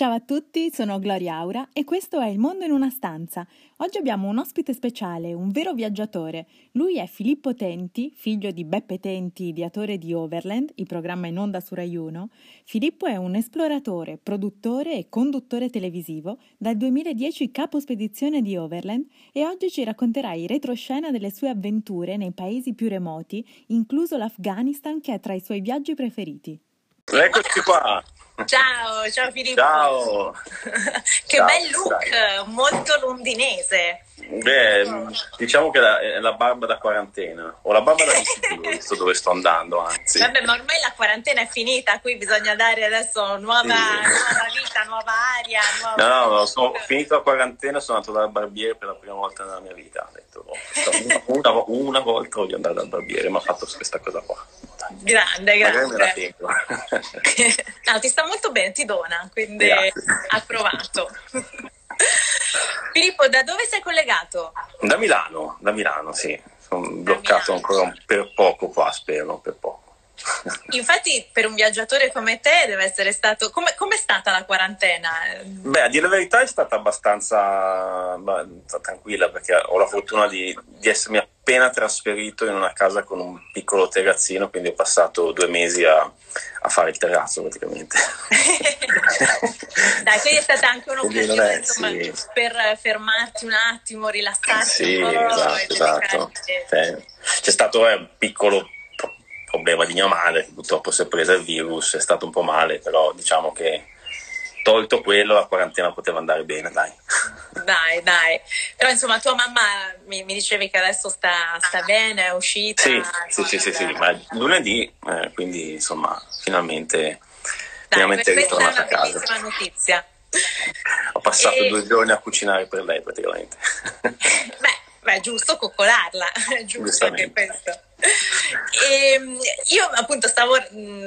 Ciao a tutti, sono Gloria Aura e questo è Il Mondo in una stanza. Oggi abbiamo un ospite speciale, un vero viaggiatore. Lui è Filippo Tenti, figlio di Beppe Tenti, ideatore di Overland, il programma in onda su Rai 1. Filippo è un esploratore, produttore e conduttore televisivo, dal 2010 capo spedizione di Overland e oggi ci racconterà i retroscena delle sue avventure nei paesi più remoti, incluso l'Afghanistan che è tra i suoi viaggi preferiti. Eccoci qua! Ciao, ciao Filippo. Ciao. che Ciao, bel look, ciao. molto londinese. Beh, diciamo che è la, è la barba da quarantena, o la barba da visto dove sto andando, anzi. Vabbè, ma ormai la quarantena è finita, qui bisogna dare adesso nuova, Sì. nuova vita, nuova aria, nuova... No, no, no, sono finito la quarantena, sono andato dal barbiere per la prima volta nella mia vita. Ho detto, oh, una, una una volta voglio andare dal barbiere, mi ha fatto questa cosa qua. Grande, Magari me la tengo. no, ti sta molto bene, ti dona, quindi Grazie. approvato. Filippo, da dove sei collegato? Da Milano, da Milano, sì. Sono bloccato Milano. ancora un- per poco qua, spero, per poco. Infatti, per un viaggiatore come te deve essere stato... Come com'è stata la quarantena? Beh, a dire la verità è stata abbastanza bah, tranquilla perché ho la fortuna di, di essermi appena trasferito in una casa con un piccolo terrazzino, quindi ho passato due mesi a, a fare il terrazzo praticamente. Dai, quindi è stata anche un'occasione è- insomma, sì. per fermarti un attimo, rilassarti Sì, un po' esatto, esatto. C'è stato eh, un piccolo pro- problema di mia madre, che purtroppo si è presa il virus, è stato un po' male, però diciamo che tolto quello la quarantena poteva andare bene, dai. Dai, dai. Però insomma tua mamma mi, mi dicevi che adesso sta, sta bene, è uscita. Sì, sì, sì, sì, sì, ma lunedì, eh, quindi insomma, finalmente, Dai, finalmente questa è ritornata una a casa. bellissima notizia. Ho passato E- due giorni a cucinare per lei praticamente. Beh, beh, è giusto coccolarla, è giusto anche questo. Ehm, io appunto stavo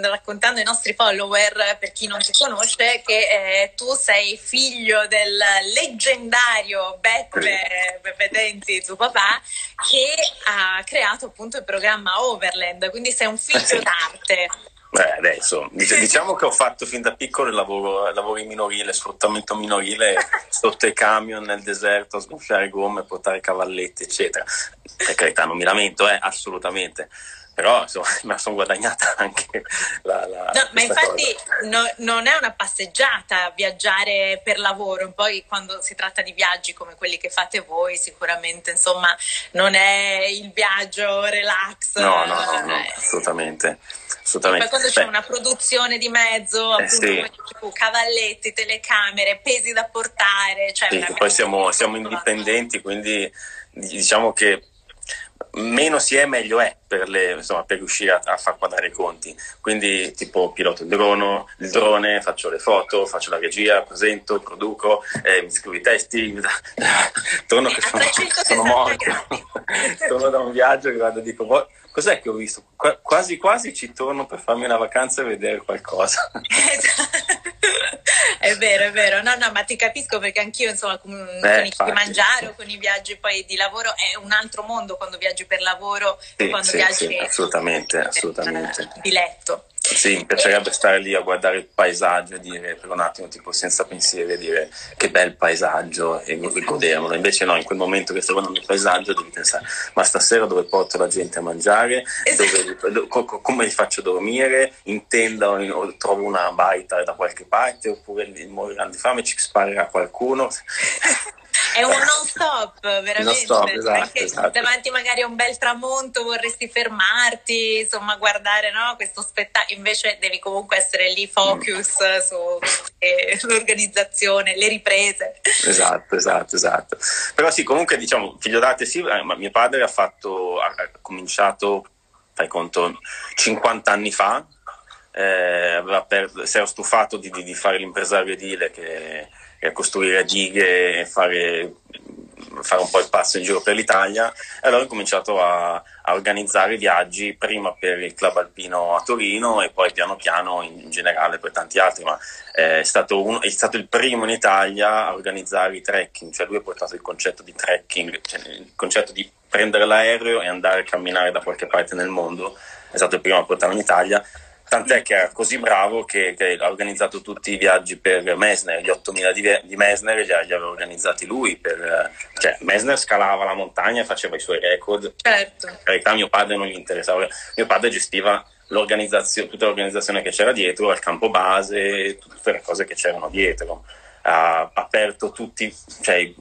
raccontando ai nostri follower, per chi non ti conosce, che eh, tu sei figlio del leggendario Beppe, Denti, tuo papà, che ha creato appunto il programma Overland, quindi sei un figlio sì. d'arte. Beh, adesso dic- diciamo che ho fatto fin da piccolo il lavoro, lavori minorile, sfruttamento minorile sotto i camion nel deserto, a sgonfiare gomme, portare cavalletti, eccetera. Per carità, non mi lamento, eh, assolutamente. Però insomma, la sono guadagnata anche la, la No, ma infatti no- non è una passeggiata viaggiare per lavoro, poi quando si tratta di viaggi come quelli che fate voi, sicuramente insomma non è il viaggio relax. No, no, no, no, eh. Assolutamente. Poi assolutamente. quando c'è Beh, una produzione di mezzo, Eh, appunto, sì. come dici tu, cavalletti, telecamere, pesi da portare, cioè Sì, poi siamo, siamo indipendenti, quindi diciamo che meno si è meglio è per, le, insomma, per riuscire a, a far quadrare i conti. Quindi tipo piloto il drone, il drone, faccio le foto, faccio la regia, presento, produco, eh, mi scrivo i testi, torno che sono, 360 sono morto, torno da un viaggio e guardo e dico "Boh, cos'è che ho visto? Qua- quasi quasi ci torno per farmi una vacanza e vedere qualcosa. è vero, è vero. No, no, ma ti capisco perché anch'io, insomma, con, con i Eh, infatti, cibi mangiare o con i viaggi poi di lavoro è un altro mondo quando viaggi per lavoro Sì, quando sì, viaggi sì, assolutamente, assolutamente. eh, di letto. Sì, mi piacerebbe stare lì a guardare il paesaggio e dire per un attimo, tipo senza pensieri, e dire che bel paesaggio e go- e godermelo. Invece no, in quel momento che stai guardando il paesaggio devi pensare, ma stasera dove porto la gente a mangiare, Esatto. Dove- do- co- co- come li faccio dormire, in tenda o, in- o trovo una baita da qualche parte, oppure moriranno di fame, ci sparerà qualcuno. È un non stop, veramente. Non stop, esatto, Anche esatto. davanti magari a un bel tramonto vorresti fermarti, insomma, guardare no, questo spettacolo. Invece devi comunque essere lì focus su eh, l'organizzazione, le riprese. Esatto, esatto, esatto. Però sì, comunque diciamo, figlio d'arte sì, eh, ma mio padre ha fatto, ha, cominciato, fai conto, 50 anni fa, eh, aveva per- si era stufato di, di- di fare l'impresario edile che costruire dighe e fare, fare un po' il passo in giro per l'Italia e allora ho cominciato a, a organizzare viaggi prima per il club alpino a Torino e poi piano piano in, generale per tanti altri, ma eh, è stato, uno- è stato il primo in Italia a organizzare i trekking, cioè lui ha portato il concetto di trekking, cioè il concetto di prendere l'aereo e andare a camminare da qualche parte nel mondo, è stato il primo a portarlo in Italia Tant'è che era così bravo che, che, ha organizzato tutti i viaggi per Messner, gli 8000 di, di Messner li, aveva organizzati lui. Per, cioè, Messner scalava la montagna faceva i suoi record. Certo. In realtà mio padre non gli interessava. Mio padre gestiva l'organizzazione, tutta l'organizzazione che c'era dietro, il campo base, tutte le cose che c'erano dietro ha aperto tutti, cioè,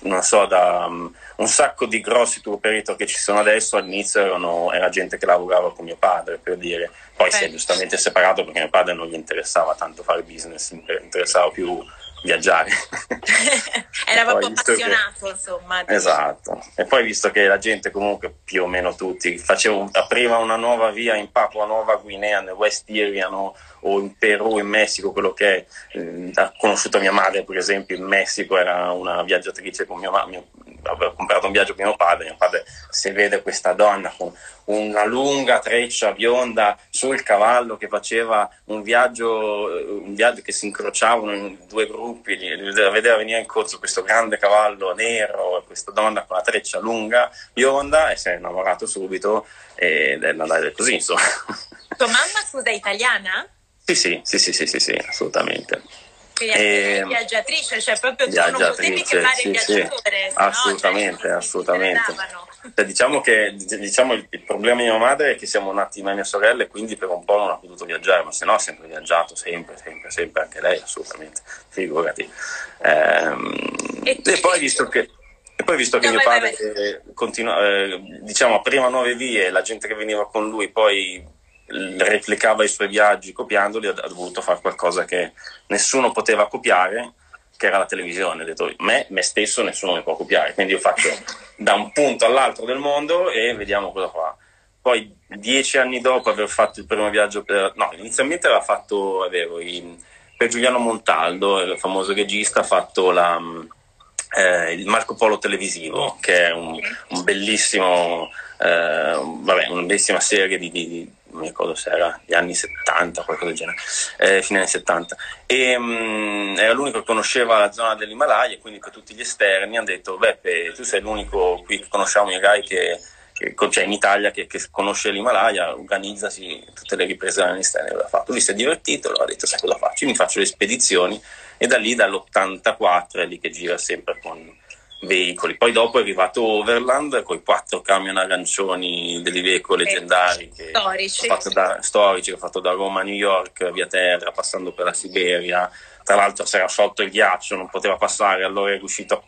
non so, da um, un sacco di grossi tour operator che ci sono adesso all'inizio erano, era gente che lavorava con mio padre, per dire. Poi si è giustamente separato perché mio padre non gli interessava tanto fare business, interessava più viaggiare. Era proprio appassionato, che... insomma. Esatto. E poi visto che la gente comunque più o meno tutti faceva apriva una nuova via in Papua Nuova Guinea, nel West Irian o, in Perù, in Messico, quello che è. Eh, ha conosciuto mia madre, per esempio, in Messico era una viaggiatrice con mio, mio avevo comprato un viaggio con mio padre, mio padre se vede questa donna con una lunga treccia bionda sul cavallo che faceva un viaggio, un viaggio che si incrociavano in due gruppi, vedeva venire in corso questo grande cavallo nero, questa donna con la treccia lunga, bionda e si è innamorato subito ed è andata così insomma. Tua mamma scusa è italiana? Sì, sì, sì, sì, sì, sì, sì assolutamente. Quindi e... Ehm, viaggiatrice, cioè proprio tu non potevi che fare sì, viaggiatore. Sì. assolutamente, no, cioè, assolutamente. Cioè, diciamo che diciamo, il, il, problema di mia madre è che siamo nati mia sorella e quindi per un po' non ha potuto viaggiare, ma se no ha sempre viaggiato, sempre, sempre, sempre, anche lei assolutamente, figurati. Ehm, e, e, poi visto che... E poi visto che no, mio vai, padre vai. Continua, eh, diciamo, apriva nuove vie, la gente che veniva con lui poi replicava i suoi viaggi copiandoli, ha dovuto fare qualcosa che nessuno poteva copiare, che era la televisione. Ha detto, me, me stesso nessuno mi può copiare, quindi io faccio da un punto all'altro del mondo e vediamo cosa fa. Poi dieci anni dopo aver fatto il primo viaggio, per, no, inizialmente aveva fatto, avevo, i, per Giuliano Montaldo, il famoso regista, ha fatto la, eh, il Marco Polo televisivo, che è un, un bellissimo, eh, vabbè, una bellissima serie di, di non mi ricordo se era gli anni 70 o qualcosa del genere, eh, fine anni 70. E, mh, mm, era l'unico che conosceva la zona dell'Himalaya, quindi per tutti gli esterni hanno detto, Beppe, tu sei l'unico qui che conosciamo i guy che, che cioè in Italia che, che, conosce l'Himalaya, organizzasi tutte le riprese esterni. L'ha fatto. Lui si è divertito, allora ha detto, sai cosa faccio? Io mi faccio le spedizioni e da lì dall'84 è lì che gira sempre con veicoli. Poi dopo è arrivato Overland con i quattro camion arancioni dell'Iveco leggendari che storici. Da, storici che ho fatto da Roma a New York via terra passando per la Siberia. Tra l'altro si era sciolto il ghiaccio, non poteva passare, allora è riuscito a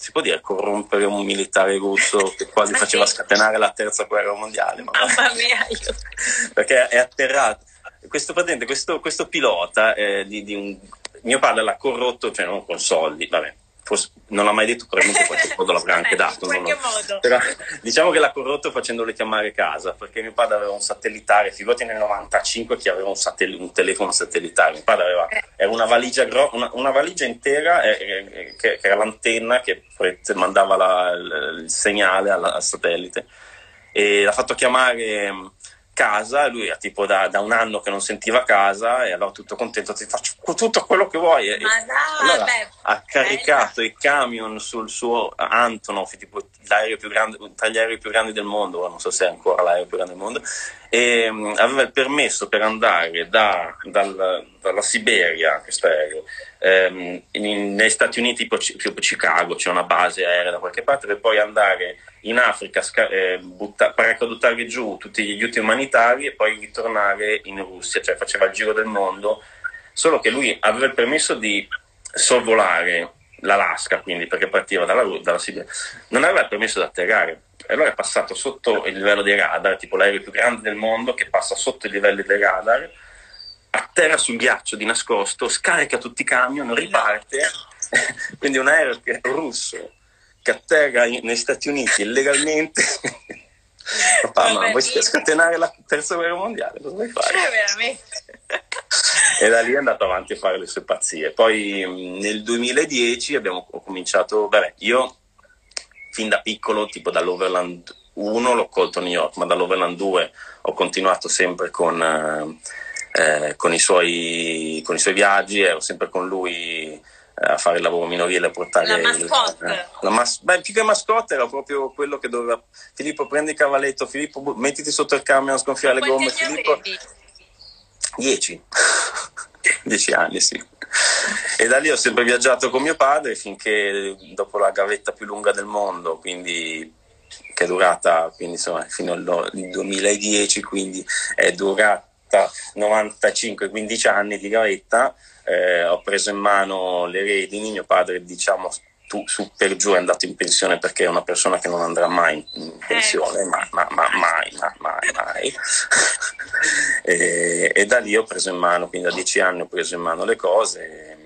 si può dire corrompere un militare russo che quasi faceva scatenare la terza guerra mondiale. Mamma mia, io... perché è atterrato. Questo, questo, questo pilota eh, di, di un, mio padre l'ha corrotto, cioè non con soldi, vabbè, forse, non l'ha mai detto, probabilmente qualche modo l'avrà anche dato. In qualche modo. Però, diciamo che l'ha corrotto facendole chiamare casa, perché mio padre aveva un satellitare, figurati nel 95 chi aveva un, satell- un telefono satellitare, mio padre aveva eh. era una, valigia gro- una, una valigia intera eh, eh, che, che, era l'antenna che mandava la, il, il, segnale alla, al satellite e l'ha fatto chiamare casa, lui era tipo da, da, un anno che non sentiva casa e allora tutto contento, ti faccio tutto quello che vuoi. Ma no, allora, beh, ha caricato i camion sul suo Antonov, tipo l'aereo più grande, tra gli aerei più grandi del mondo, non so se è ancora l'aereo più grande del mondo, e um, aveva il permesso per andare da, dal, dalla Siberia, questo aereo, in, negli Stati Uniti, tipo Chicago, c'è una base aerea da qualche parte, per poi andare in Africa, eh, butta, paracadutare giù tutti gli aiuti umanitari e poi ritornare in Russia, cioè faceva il giro del mondo, solo che lui aveva il permesso di sorvolare l'Alaska, quindi perché partiva dalla, dalla Siberia, non aveva il permesso di atterrare. E allora è passato sotto il livello dei radar, tipo l'aereo più grande del mondo che passa sotto i livelli dei radar, atterra sul ghiaccio di nascosto, scarica tutti i camion, riparte. quindi un aereo russo che atterra negli Stati Uniti illegalmente. Papà, ma vuoi scatenare la terza guerra mondiale? Cosa vuoi fare? Eh, veramente. e da lì è andato avanti a fare le sue pazzie. Poi nel 2010 abbiamo cominciato, vabbè, io fin da piccolo, tipo dall'Overland 1 l'ho colto a New York, ma dall'Overland 2 ho continuato sempre con, eh, con, i, suoi, con i suoi viaggi, ero sempre con lui a fare il lavoro minorile, a portare la mascotte. Il, eh, la mas- beh, più che mascotte era proprio quello che doveva Filippo prendi il cavalletto, Filippo mettiti sotto il camion a sgonfiare le gomme, Filippo Dieci. Dieci anni, sì. E da lì ho sempre viaggiato con mio padre finché dopo la gavetta più lunga del mondo, quindi che è durata quindi, insomma, fino al 2010, quindi è durata 95-15 anni di gavetta, eh, ho preso in mano le redini, mio padre diciamo tu, su per giù è andato in pensione perché è una persona che non andrà mai in pensione, ma, ma, ma mai, ma, mai, mai. e, e, da lì ho preso in mano, quindi da dieci anni ho preso in mano le cose.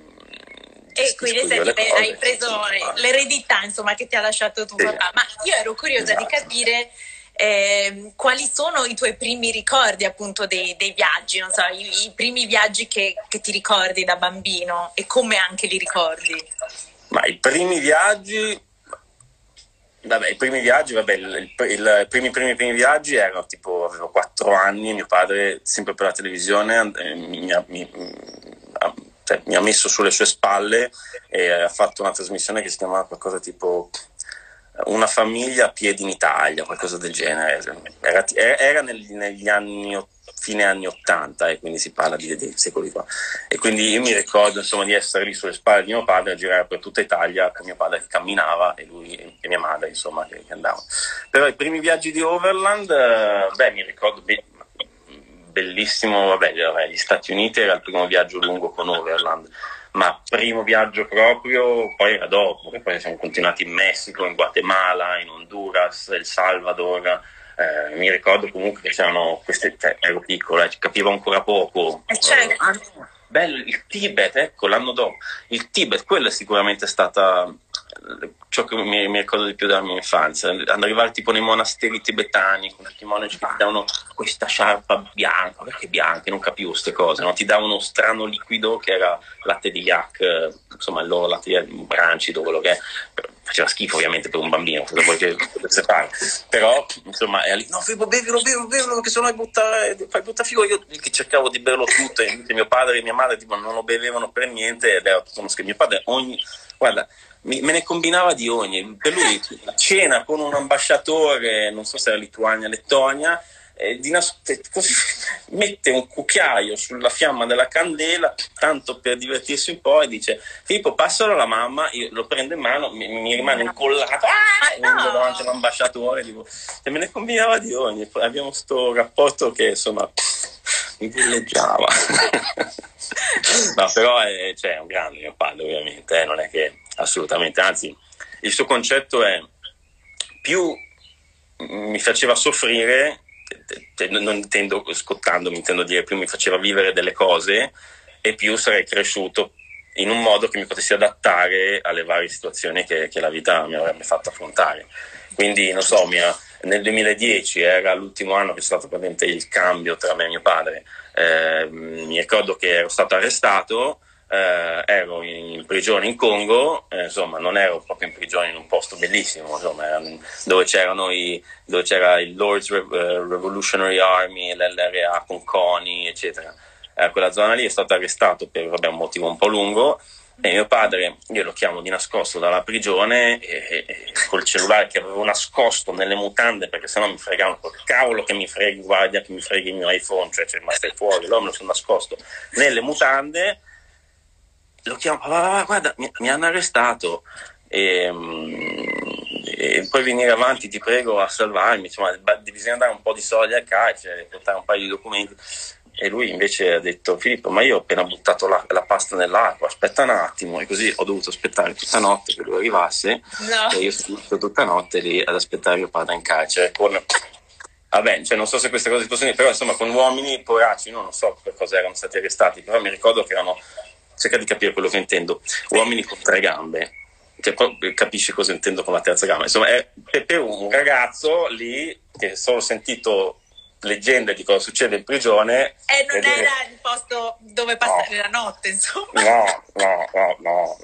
E quindi senti, cose, hai preso l'eredità insomma, che ti ha lasciato tuo sì. papà. Ma io ero curiosa esatto. di capire eh, quali sono i tuoi primi ricordi appunto dei, dei viaggi, so, i, i primi viaggi che, che, ti ricordi da bambino e come anche li ricordi? Ma i primi viaggi, vabbè, i primi viaggi, vabbè, il, primi, primi, primi viaggi erano tipo, avevo quattro anni, mio padre, sempre per la televisione, eh, mi, mi, cioè, mi ha messo sulle sue spalle e ha fatto una trasmissione che si chiamava qualcosa tipo una famiglia a piedi in Italia, qualcosa del genere. Era, era negli, negli anni, fine anni 80 e quindi si parla di, di secoli fa. E quindi io mi ricordo insomma, di essere lì sulle spalle di mio padre a girare per tutta Italia con mio padre che camminava e lui e mia madre insomma che, che andavano. Però i primi viaggi di Overland, eh, beh mi ricordo be- bellissimo, vabbè gli Stati Uniti era il primo viaggio lungo con Overland ma primo viaggio proprio poi era dopo, che poi siamo continuati in Messico, in Guatemala, in Honduras, El Salvador. Eh, mi ricordo comunque che c'erano queste, cioè, ero piccolo, eh, capivo ancora poco. Eh, certo. ah, bello, il Tibet, ecco, l'anno dopo. Il Tibet, quella è sicuramente stata ciò che mi, mi, ricordo di più della mia infanzia, arrivare tipo nei monasteri tibetani con tutti i monaci che ti davano questa sciarpa bianca, perché bianca, non capivo queste cose, no? ti davano uno strano liquido che era latte di yak, insomma il loro latte di brancido, quello che è, faceva schifo ovviamente per un bambino, cosa vuoi che potesse fare, però insomma è lì, no Fibo bevilo, bevilo, bevilo, che sennò butta, fai buttare figo, io che cercavo di berlo tutto e mio padre e mia madre tipo, non lo bevevano per niente ed era tutto uno schifo, mio padre ogni, guarda, me ne combinava di ogni. Per lui cena con un ambasciatore, non so se era Lituania, Lettonia, eh, nas- così, mette un cucchiaio sulla fiamma della candela, tanto per divertirsi un po', e dice: Filippo, passalo alla mamma, io lo prendo in mano, mi, mi rimane incollato ah, no. davanti all'ambasciatore. Dico, e me ne combinava di ogni. Abbiamo questo rapporto che insomma mi villeggiava. no, però è, cioè, è un grande mio padre, ovviamente, eh, non è che assolutamente, anzi, il suo concetto è più mi faceva soffrire, non intendo scottandomi, intendo dire più mi faceva vivere delle cose e più sarei cresciuto in un modo che mi potessi adattare alle varie situazioni che, che la vita mi avrebbe fatto affrontare. Quindi, non so, mia, nel 2010 era l'ultimo anno che è stato praticamente il cambio tra me e mio padre. Eh, mi ricordo che ero stato arrestato eh, ero in prigione in Congo, eh, insomma non ero proprio in prigione in un posto bellissimo, insomma, dove, i, dove, c'era il Lord's uh, Revolutionary Army, l'LRA con CONI, eccetera. Eh, quella zona lì è stato arrestato per vabbè, un motivo un po' lungo e mio padre, io lo chiamo di nascosto dalla prigione e, e, col cellulare che avevo nascosto nelle mutande perché sennò mi fregavano col cavolo che mi freghi, guardia che mi freghi il mio iPhone, cioè, cioè ma stai fuori, allora me lo sono nascosto nelle mutande. Lo chiamo, papà, guarda, mi, mi, hanno arrestato. E, e, puoi venire avanti, ti prego, a salvarmi, insomma, bisogna dare un po' di soldi al carcere, portare un paio di documenti. E lui invece ha detto, Filippo, ma io ho appena buttato la, la pasta nell'acqua, aspetta un attimo. E così ho dovuto aspettare tutta notte che lui arrivasse. No. E io sono stato tutta notte lì ad aspettare mio padre in carcere con Vabbè, cioè non so se queste cose possono dire, però insomma con uomini poracci, non so per cosa erano stati arrestati, però mi ricordo che erano cerca di capire quello che intendo. Uomini con tre gambe, cioè, capisci cosa intendo con la terza gamba. Insomma, è per un ragazzo lì che solo sentito leggende di cosa succede in prigione. E non era il posto dove passare la notte, insomma. No, no, no, no,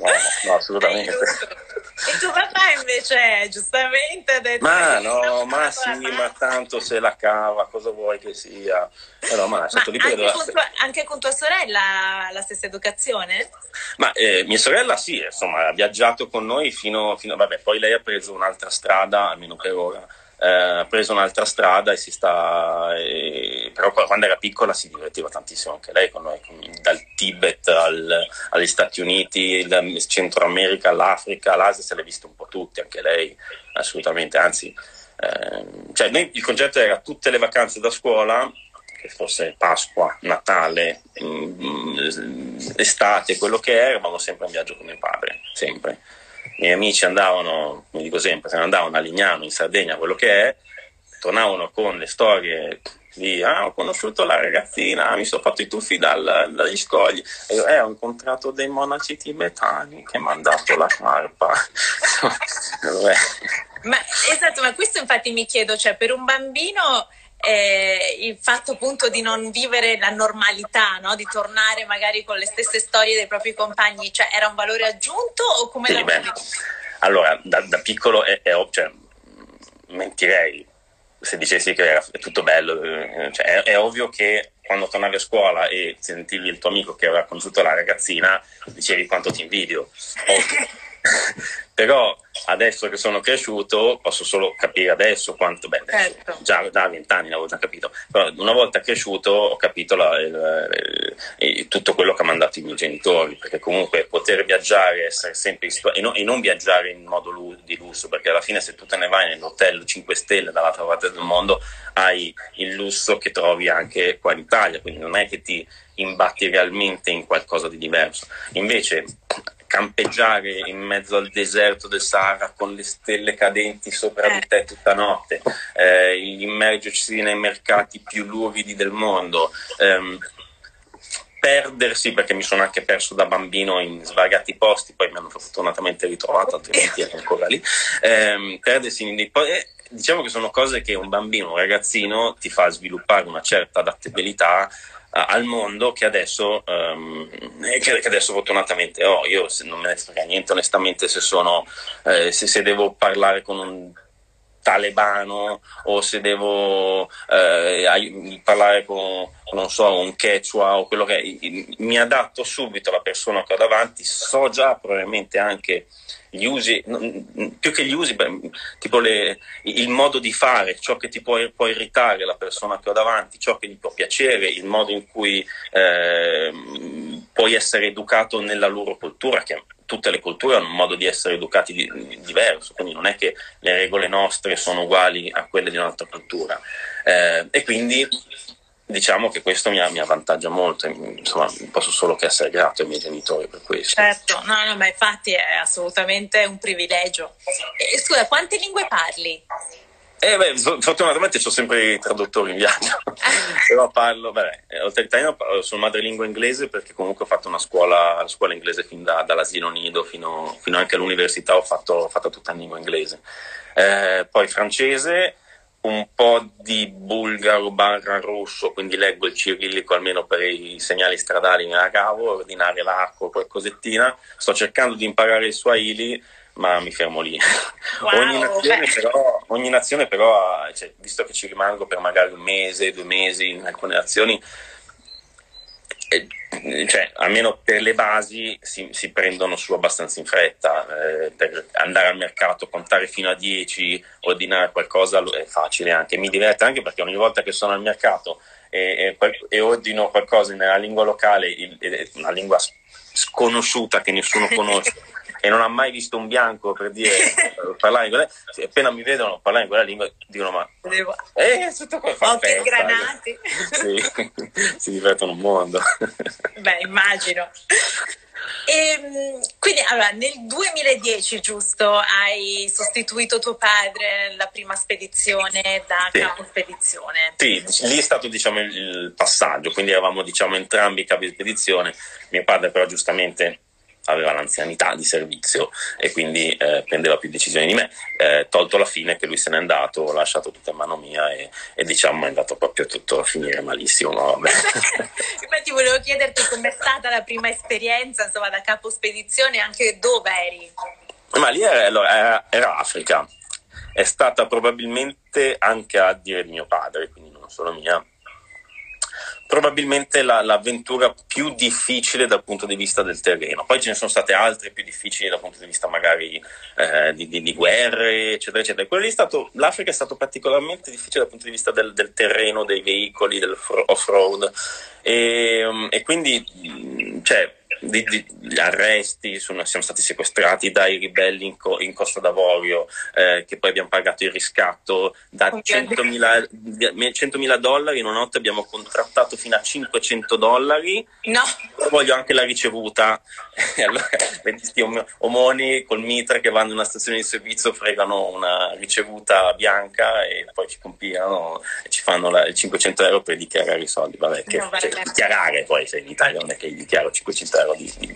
no, assolutamente. E tuo papà invece giustamente ha detto... Ma no, ma sì, ma tanto se la cava, cosa vuoi che sia? Però, ma, ma anche, con tua, anche, con tua, sorella la stessa educazione? Ma eh, mia sorella sì, insomma, ha viaggiato con noi fino, fino... Vabbè, poi lei ha preso un'altra strada, almeno per ora eh, ha preso un'altra strada e si sta, eh, però quando era piccola si divertiva tantissimo anche lei con noi, dal Tibet al, agli Stati Uniti, il Centro America, all'Africa, l'Asia se l'è vista un po' tutti, anche lei assolutamente, anzi, eh, cioè noi, il concetto era tutte le vacanze da scuola che fosse Pasqua, Natale, mm, estate, quello che è, eravamo sempre in viaggio con mio padre, sempre. I miei amici andavano, mi dico sempre, se andavano a Lignano, in Sardegna, quello che è, tornavano con le storie di ah, ho conosciuto la ragazzina, mi sono fatto i tuffi dal, dagli scogli e io, eh, ho incontrato dei monaci tibetani che mi hanno dato la sciarpa. ma esatto, ma questo infatti mi chiedo, cioè per un bambino eh, il fatto appunto di non vivere la normalità, no? di tornare magari con le stesse storie dei propri compagni, cioè era un valore aggiunto o come sì, beh, Allora, da, da piccolo è, è, cioè, mentirei se dicessi che era tutto bello, eh, cioè, è, è, ovvio che quando tornavi a scuola e sentivi il tuo amico che aveva conosciuto la ragazzina, dicevi quanto ti invidio. Però adesso che sono cresciuto posso solo capire adesso quanto, beh, adesso, certo. già da vent'anni l'avevo già capito, però una volta cresciuto ho capito la, il, il, tutto quello che hanno mandato i miei genitori, perché comunque poter viaggiare, essere sempre in e, no, e, non viaggiare in modo lu- di lusso, perché alla fine se tu te ne vai nell'hotel 5 stelle dall'altra parte del mondo hai il lusso che trovi anche qua in Italia, quindi non è che ti imbatti realmente in qualcosa di diverso. Invece campeggiare in mezzo al deserto del Sahara con le stelle cadenti sopra di te tutta notte, eh, immergersi nei mercati più luridi del mondo, ehm, perdersi, perché mi sono anche perso da bambino in svariati posti, poi mi hanno fortunatamente ritrovato, altrimenti ero ancora lì, ehm, perdersi in dei posti... Diciamo che sono cose che un bambino, un ragazzino ti fa sviluppare una certa adattabilità al mondo che adesso, um, che, adesso fortunatamente ho. Io non me ne frega niente onestamente se, sono, eh, se, se devo parlare con un talebano o se devo eh, parlare con non so, un quechua o quello che mi adatto subito alla persona che ho davanti, so già probabilmente anche gli usi, più che gli usi, beh, tipo le, il modo di fare, ciò che ti può, può, irritare la persona che ho davanti, ciò che gli può piacere, il modo in cui eh, puoi essere educato nella loro cultura, che tutte le culture hanno un modo di essere educati di, diverso, quindi non è che le regole nostre sono uguali a quelle di un'altra cultura. Eh, e quindi diciamo che questo mi, mi avvantaggia molto, insomma, posso solo che essere grato ai miei genitori per questo. Certo, no, no, ma infatti è assolutamente un privilegio. E, scusa, quante lingue parli? Eh beh, fortunatamente ho sempre i traduttori in viaggio, però parlo, beh, oltre all'italiano sono madrelingua inglese perché comunque ho fatto una scuola, scuola inglese fin da, dall'asilo nido fino, fino, anche all'università, ho fatto, ho fatto tutta in lingua inglese. Eh, poi francese, un po' di bulgaro barra russo, quindi leggo il cirillico almeno per i segnali stradali me la cavo, ordinare l'acqua, qualcosettina. Sto cercando di imparare il swahili, ma mi fermo lì. Wow, ogni, nazione però, ogni, nazione però, cioè, visto che ci rimango per magari un mese, due mesi in alcune nazioni, cioè, almeno per le basi si, si, prendono su abbastanza in fretta. Eh, per andare al mercato, contare fino a 10, ordinare qualcosa è facile anche. Mi diverte anche perché ogni volta che sono al mercato e, e, e ordino qualcosa nella lingua locale, il, una lingua sconosciuta che nessuno conosce e non ha mai visto un bianco per dire parlare in quella lingua, appena mi vedono parlare in quella lingua dicono ma Devo... eh, tutto qua fa Occhi granati sì, si divertono un mondo beh immagino e, ehm, quindi allora, nel 2010, giusto, hai sostituito tuo padre nella prima spedizione da sì. capo spedizione. Sì, lì è stato diciamo, il passaggio, quindi eravamo diciamo, entrambi capi spedizione. Mio padre però giustamente aveva l'anzianità di servizio e quindi eh, prendeva più decisioni di me. Eh, tolto la fine che lui se n'è andato, ho lasciato tutto in mano mia e, e diciamo è andato proprio tutto a finire malissimo. Ma vabbè. Infatti volevo chiederti com'è stata la prima esperienza insomma, da capo spedizione e anche dove eri. Ma lì era, era, era Africa, è stata probabilmente anche a dire di mio padre, quindi non solo mia, probabilmente la, l'avventura più difficile dal punto di vista del terreno. Poi ce ne sono state altre più difficili dal punto di vista magari eh, di, di, di, guerre, eccetera, eccetera. Quello lì è stato, L'Africa è stato particolarmente difficile dal punto di vista del, del terreno, dei veicoli, del off-road. E, e quindi, cioè, di, di, gli arresti, sono, siamo stati sequestrati dai ribelli in, co, in Costa d'Avorio, eh, che poi abbiamo pagato il riscatto da 100.000, 100.000 dollari, in una notte abbiamo contrattato fino a 500 dollari. No. Voglio anche la ricevuta. E allora, questi omoni col mitra che vanno in una stazione di servizio fregano una ricevuta bianca e poi ci compilano e ci fanno la, 500 euro per dichiarare i soldi. Vabbè, che, no, cioè, dichiarare poi, se in Italia non è che dichiaro 500 euro di, di,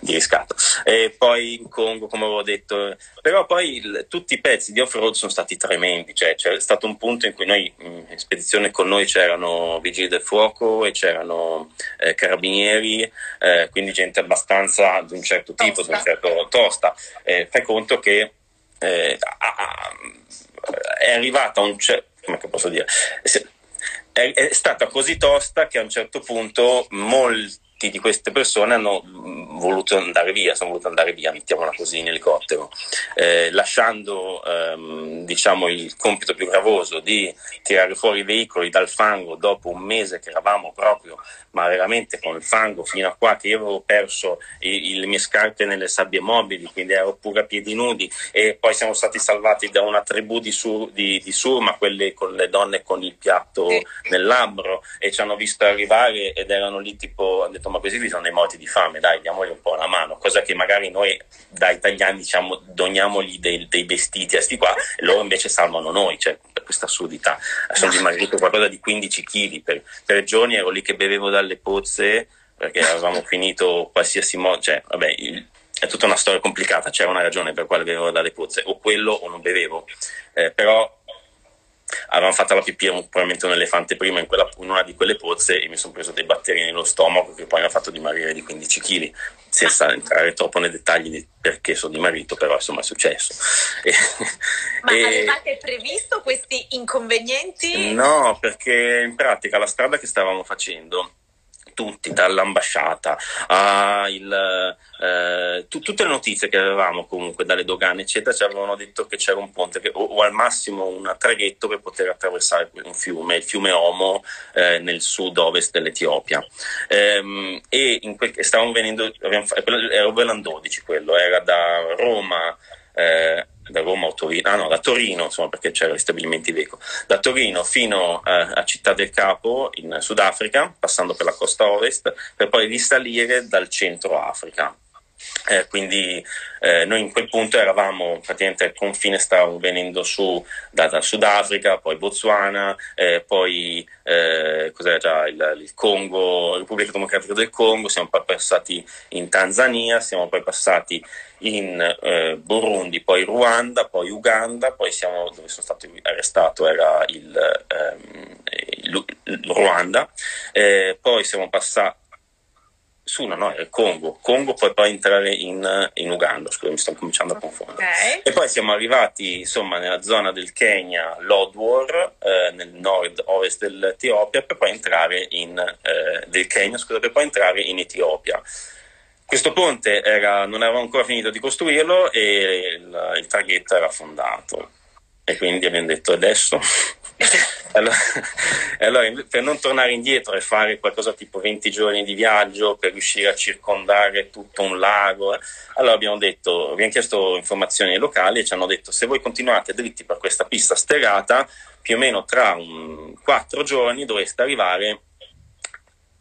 di, riscatto. E poi in Congo, come avevo detto, però poi il, tutti i pezzi di off-road sono stati tremendi, cioè c'è stato un punto in cui noi in spedizione con noi c'erano vigili del fuoco e c'erano eh, carabinieri, eh, quindi gente abbastanza di un certo tipo, tosta. di un certo tosta. Eh, fai conto che eh, è arrivata un certo come posso dire? È, è, stata così tosta che a un certo punto molti molti di queste persone hanno mm, voluto andare via, sono voluti andare via, mettiamola così, in elicottero, eh, lasciando ehm, diciamo, il compito più gravoso di tirare fuori i veicoli dal fango dopo un mese che eravamo proprio ma veramente con il fango fino a qua che io avevo perso i, le mie scarpe nelle sabbie mobili, quindi ero pure a piedi nudi e poi siamo stati salvati da una tribù di, sur, di, di Surma, quelle con le donne con il piatto nel labbro e ci hanno visto arrivare ed erano lì tipo, hanno detto ma questi sono dei morti di fame, dai diamogli un po' una mano, cosa che magari noi da italiani diciamo doniamogli dei, dei vestiti a sti qua e loro invece salvano noi, cioè questa assurdità. Sono dimagrito qualcosa di 15 kg per, per giorni, ero lì che bevevo dalle pozze perché avevamo finito qualsiasi modo, cioè vabbè, il, è tutta una storia complicata, c'era una ragione per quale bevevo dalle pozze, o quello o non bevevo, eh, però avevamo fatto la pipì probabilmente un elefante prima in, quella, in, una di quelle pozze e mi sono preso dei batteri nello stomaco che poi mi hanno fatto dimagrire di 15 kg senza entrare troppo nei dettagli di perché sono dimagrito però insomma è successo e, ma e, avevate previsto questi inconvenienti? no perché in pratica la strada che stavamo facendo tutti, dall'ambasciata a il, eh, t- tutte le notizie che avevamo comunque dalle dogane, eccetera, ci avevano detto che c'era un ponte che, o, o, al massimo un traghetto per poter attraversare un fiume, il fiume Omo eh, nel sud-ovest dell'Etiopia. Ehm, e in quel, stavamo venendo, era Overland 12 quello, era da Roma. Eh, da Roma o Torino, ah no, da Torino, insomma, perché c'erano gli stabilimenti Veco, da Torino fino a, eh, a, Città del Capo in Sudafrica, passando per la costa ovest, per poi risalire dal centro Africa. Eh, quindi eh, noi in quel punto eravamo praticamente al confine, stavamo venendo su da, da Sudafrica, poi Botswana, eh, poi eh, cos'era già il, il, Congo, Repubblica Democratica del Congo, siamo poi passati in Tanzania, siamo poi passati in eh, Burundi, poi Ruanda, poi Uganda, poi siamo, dove sono stato arrestato era il, ehm, il, il Ruanda, eh, poi siamo passati su, no, no, è il Congo, Congo poi poi entrare in, in Uganda, scusa mi sto cominciando a confondere. Okay. E poi siamo arrivati insomma nella zona del Kenya, Lodwar, eh, nel nord-ovest dell'Etiopia, per poi entrare in, eh, del Kenya, scusa, per poi entrare in Etiopia. Questo ponte era, non avevamo ancora finito di costruirlo e il, il traghetto era affondato. E quindi abbiamo detto adesso. allora, allora, per non tornare indietro e fare qualcosa tipo 20 giorni di viaggio per riuscire a circondare tutto un lago, eh, allora abbiamo detto, abbiamo chiesto informazioni ai locali e ci hanno detto se voi continuate dritti per questa pista sterrata, più o meno tra un, 4 giorni dovreste arrivare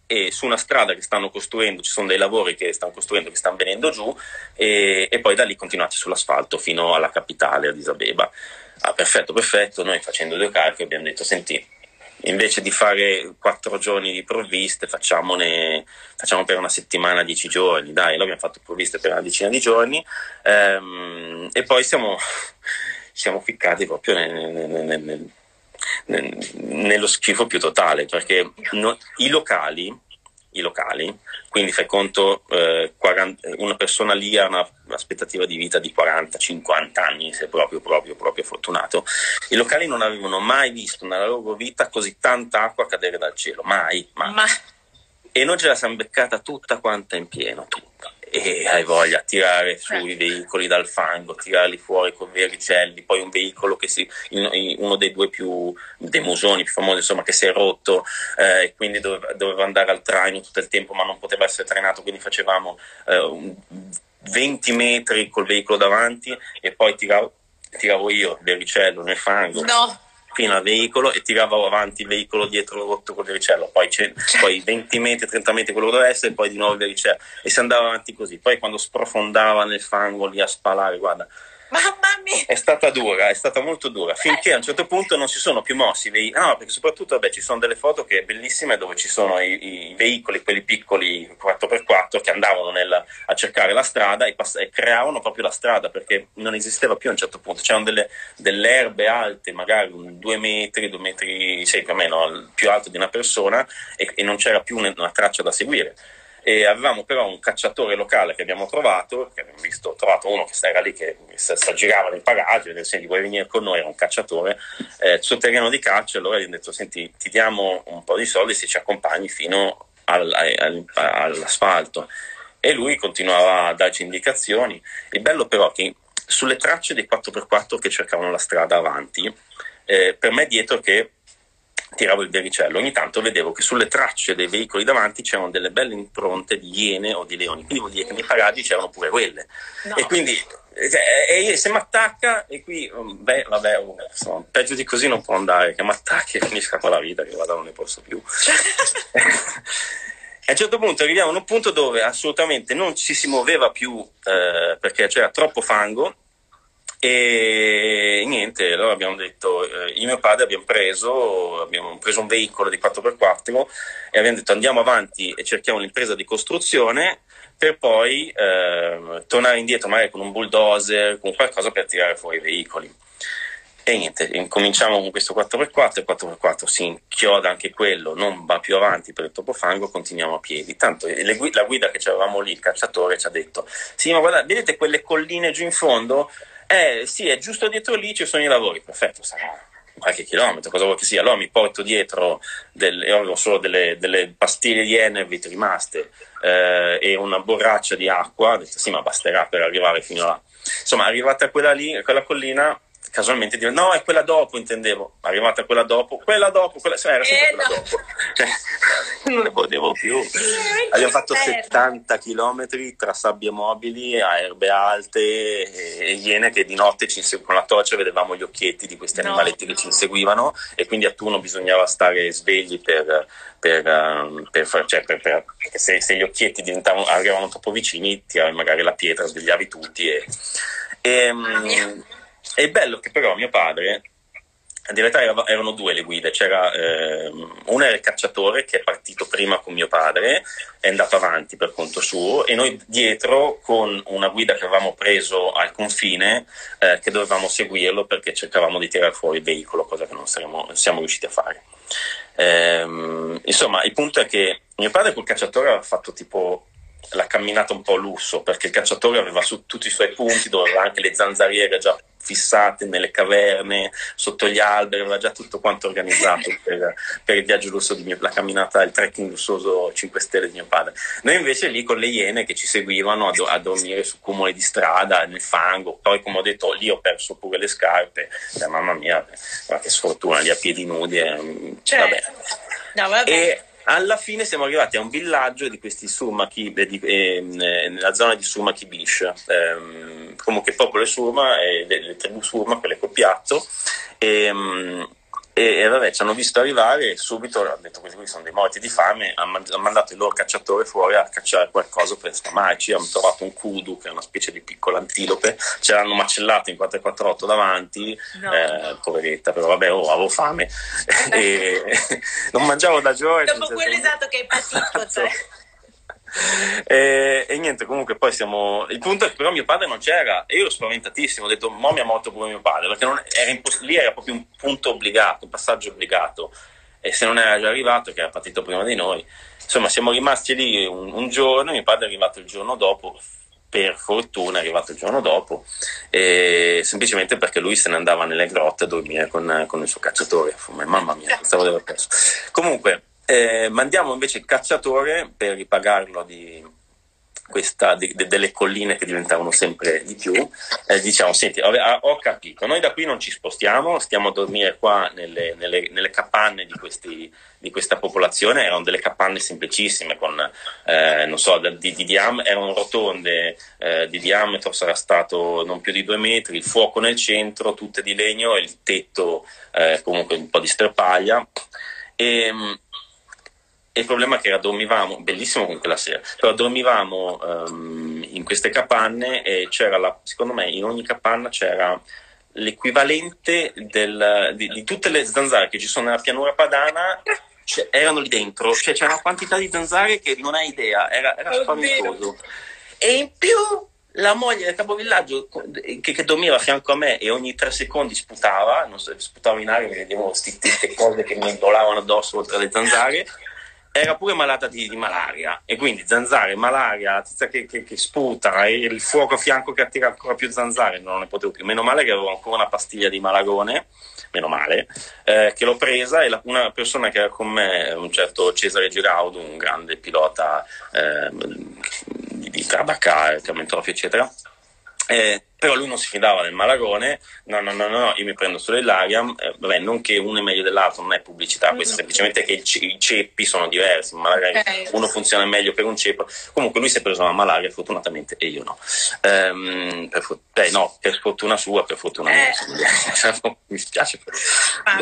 e su una strada che stanno costruendo, ci sono dei lavori che stanno costruendo, che stanno venendo giù e, e poi da lì continuate sull'asfalto fino alla capitale, Addis Abeba. Ah, perfetto, perfetto, noi facendo due calcoli abbiamo detto, senti, invece di fare quattro giorni di provviste, facciamone, facciamo per una settimana, dieci giorni, dai, noi abbiamo fatto provviste per una decina di giorni ehm, e poi siamo, siamo ficcati proprio nel, nel, nel nello schifo più totale, perché no, i locali i locali, quindi fai conto eh, 40, una persona lì ha un'aspettativa di vita di 40-50 anni, se proprio, proprio, proprio fortunato. I locali non avevano mai visto nella loro vita così tanta acqua cadere dal cielo, mai, mai. Ma... E noi ce la siamo beccata tutta quanta in pieno, tutta e hai voglia di tirare su i veicoli dal fango, tirarli fuori con vericelli, poi un veicolo che si, uno dei due più dei musoni più famosi, insomma, che si è rotto eh, e quindi doveva, doveva, andare al traino tutto il tempo, ma non poteva essere trainato, quindi facevamo eh, 20 metri col veicolo davanti e poi tiravo, tiravo io il vericello nel fango. No fino al veicolo e tiravo avanti il veicolo dietro rotto col vericello, poi, poi 20 metri, 30 metri quello doveva essere e poi di nuovo il vericello e si andava avanti così. Poi quando sprofondava nel fango lì a spalare, guarda, Mamma mia! È stata dura, è stata molto dura, finché a un certo punto non si sono più mossi. No, perché soprattutto vabbè, ci sono delle foto che bellissime dove ci sono i, i veicoli, quelli piccoli 4x4, che andavano nel, a cercare la strada e, pass- e, creavano proprio la strada perché non esisteva più a un certo punto. C'erano delle, delle erbe alte, magari due metri, due metri, sei più o meno, più alto di una persona e, e non c'era più una traccia da seguire e avevamo però un cacciatore locale che abbiamo trovato, che abbiamo visto, trovato uno che era lì che si aggirava nel paraggio, nel senso vuoi venire con noi, era un cacciatore, eh, sul terreno di caccia, allora gli ho detto senti ti diamo un po' di soldi se ci accompagni fino al, al, all'asfalto e lui continuava a darci indicazioni. Il bello però che sulle tracce dei 4x4 che cercavano la strada avanti, eh, per me dietro che tiravo il vericello, ogni tanto vedevo che sulle tracce dei veicoli davanti c'erano delle belle impronte di iene o di leoni, quindi vuol dire che nei paraggi c'erano pure quelle. No. E quindi cioè, e se mi attacca, e qui, um, beh, vabbè, insomma, peggio di così non può andare, che mi attacchi e finisca con la vita, che vada non ne posso più. a un certo punto arriviamo a un punto dove assolutamente non ci si muoveva più eh, perché c'era troppo fango e niente, allora abbiamo detto, eh, io e mio padre abbiamo preso, abbiamo preso un veicolo di 4x4 e abbiamo detto andiamo avanti e cerchiamo l'impresa di costruzione per poi eh, tornare indietro magari con un bulldozer, con qualcosa per tirare fuori i veicoli. E niente, incominciamo con questo 4x4, il 4x4 si inchioda anche quello, non va più avanti per il topofango, continuiamo a piedi. Tanto le, la guida che avevamo lì, il cacciatore, ci ha detto, sì ma guardate, vedete quelle colline giù in fondo? Eh sì, è giusto dietro lì ci sono i lavori, perfetto, sarà qualche chilometro, cosa vuoi che sia. Allora mi porto dietro del, ho solo delle, delle, pastiglie di Enervit rimaste eh, e una borraccia di acqua, ho detto sì, ma basterà per arrivare fino là. Insomma, arrivata a quella lì, a quella collina, casualmente dire no, è quella dopo, intendevo. Arrivata quella dopo, quella dopo, quella, cioè, era sempre eh, quella no. dopo. Cioè, non ne potevo più. Abbiamo fatto 70 km tra sabbie mobili a erbe alte e, e iene che di notte ci insegu- con la torcia vedevamo gli occhietti di questi no. animaletti che ci inseguivano e quindi a turno bisognava stare svegli per, per, um, per, far, cioè per, per perché se, se, gli occhietti arrivavano troppo vicini tiravi magari la pietra, svegliavi tutti e, e, è bello che però mio padre, in realtà erano due le guide, c'era eh, una era il cacciatore che è partito prima con mio padre, è andato avanti per conto suo e noi dietro con una guida che avevamo preso al confine eh, che dovevamo seguirlo perché cercavamo di tirare fuori il veicolo, cosa che non, saremo, siamo riusciti a fare. Eh, insomma, il punto è che mio padre col cacciatore aveva fatto tipo la camminata un po' lusso perché il cacciatore aveva su tutti i suoi punti dove aveva anche le zanzariere già fissate nelle caverne, sotto gli alberi, aveva già tutto quanto organizzato per, per il viaggio lusso di mio, la camminata, il trekking lussoso 5 stelle di mio padre. Noi invece lì con le iene che ci seguivano a, do, a dormire su cumuli di strada, nel fango, poi come ho detto lì ho perso pure le scarpe, cioè, mamma mia, che sfortuna, lì a piedi nudi, eh, cioè, vabbè. No, vabbè. E, alla fine siamo arrivati a un villaggio di questi Surmaki, eh, eh, nella zona di Surmaki Bish, eh, comunque il popolo Surma, e le, le tribù Surma, quelle col piatto, e, ehm, e, e, vabbè, ci hanno visto arrivare e subito hanno detto questi qui sono dei morti di fame, hanno mandato il loro cacciatore fuori a cacciare qualcosa per sfamarci, hanno trovato un kudu che è una specie di piccolo antilope, ce l'hanno macellato in 448 davanti, no. eh, poveretta, però vabbè, oh, avevo fame e non mangiavo da giorni. Dopo quello esatto che hai patito, cioè e, e, niente, comunque poi siamo. Il punto è che però mio padre non c'era e io ero spaventatissimo. Ho detto, mo mi ha morto pure mio padre perché non... era imposs... lì era proprio un punto obbligato, un passaggio obbligato. e se non era già arrivato, che era partito prima di noi, insomma siamo rimasti lì un, un giorno, mio padre è arrivato il giorno dopo, per fortuna è arrivato il giorno dopo, semplicemente perché lui se ne andava nelle grotte a dormire con, con il suo cacciatore. Mamma mia, stavo di aver perso. Comunque, eh, mandiamo invece il cacciatore per ripagarlo di, questa, de, de, delle colline che diventavano sempre di più, eh, diciamo, senti, ho, ho, capito, noi da qui non ci spostiamo, stiamo a dormire qua nelle, nelle, nelle capanne di, questi, di, questa popolazione, erano delle capanne semplicissime, con, eh, non so, di, di diam- erano rotonde, eh, di diametro sarà stato non più di due metri, il fuoco nel centro, tutte di legno e il tetto eh, comunque un po' di sterpaglia. E, e il problema è che dormivamo, bellissimo comunque la sera, però dormivamo um, in queste capanne e c'era, la, secondo me, in ogni capanna c'era l'equivalente del, di, di, tutte le zanzare che ci sono nella pianura padana erano lì dentro, cioè c'era una quantità di zanzare che non hai idea, era, era spaventoso. E in più la moglie del capovillaggio che, che, dormiva a fianco a me e ogni tre secondi sputava, non so, sputava in aria, vedevo queste cose che mi volavano addosso oltre le zanzare era pure malata di, di, malaria e quindi zanzare, malaria, tizia che, che, che, sputa e il fuoco a fianco che attira ancora più zanzare, non ne potevo più. Meno male che avevo ancora una pastiglia di malagone, meno male, eh, che l'ho presa e la, una persona che era con me, un certo Cesare Giraudo, un grande pilota eh, di, di Trabacar, eccetera, eh, però lui non si fidava del Malagone, no, no, no, no, io mi prendo solo il Lariam, eh, vabbè, non che uno è meglio dell'altro, non è pubblicità, mm-hmm. questo è semplicemente che il, i ceppi sono diversi, magari okay. uno funziona meglio per un ceppo, comunque lui si è preso la malaria fortunatamente e io no. Ehm, per, eh, no, per fortuna sua, per fortuna eh. mia, mi spiace per ah,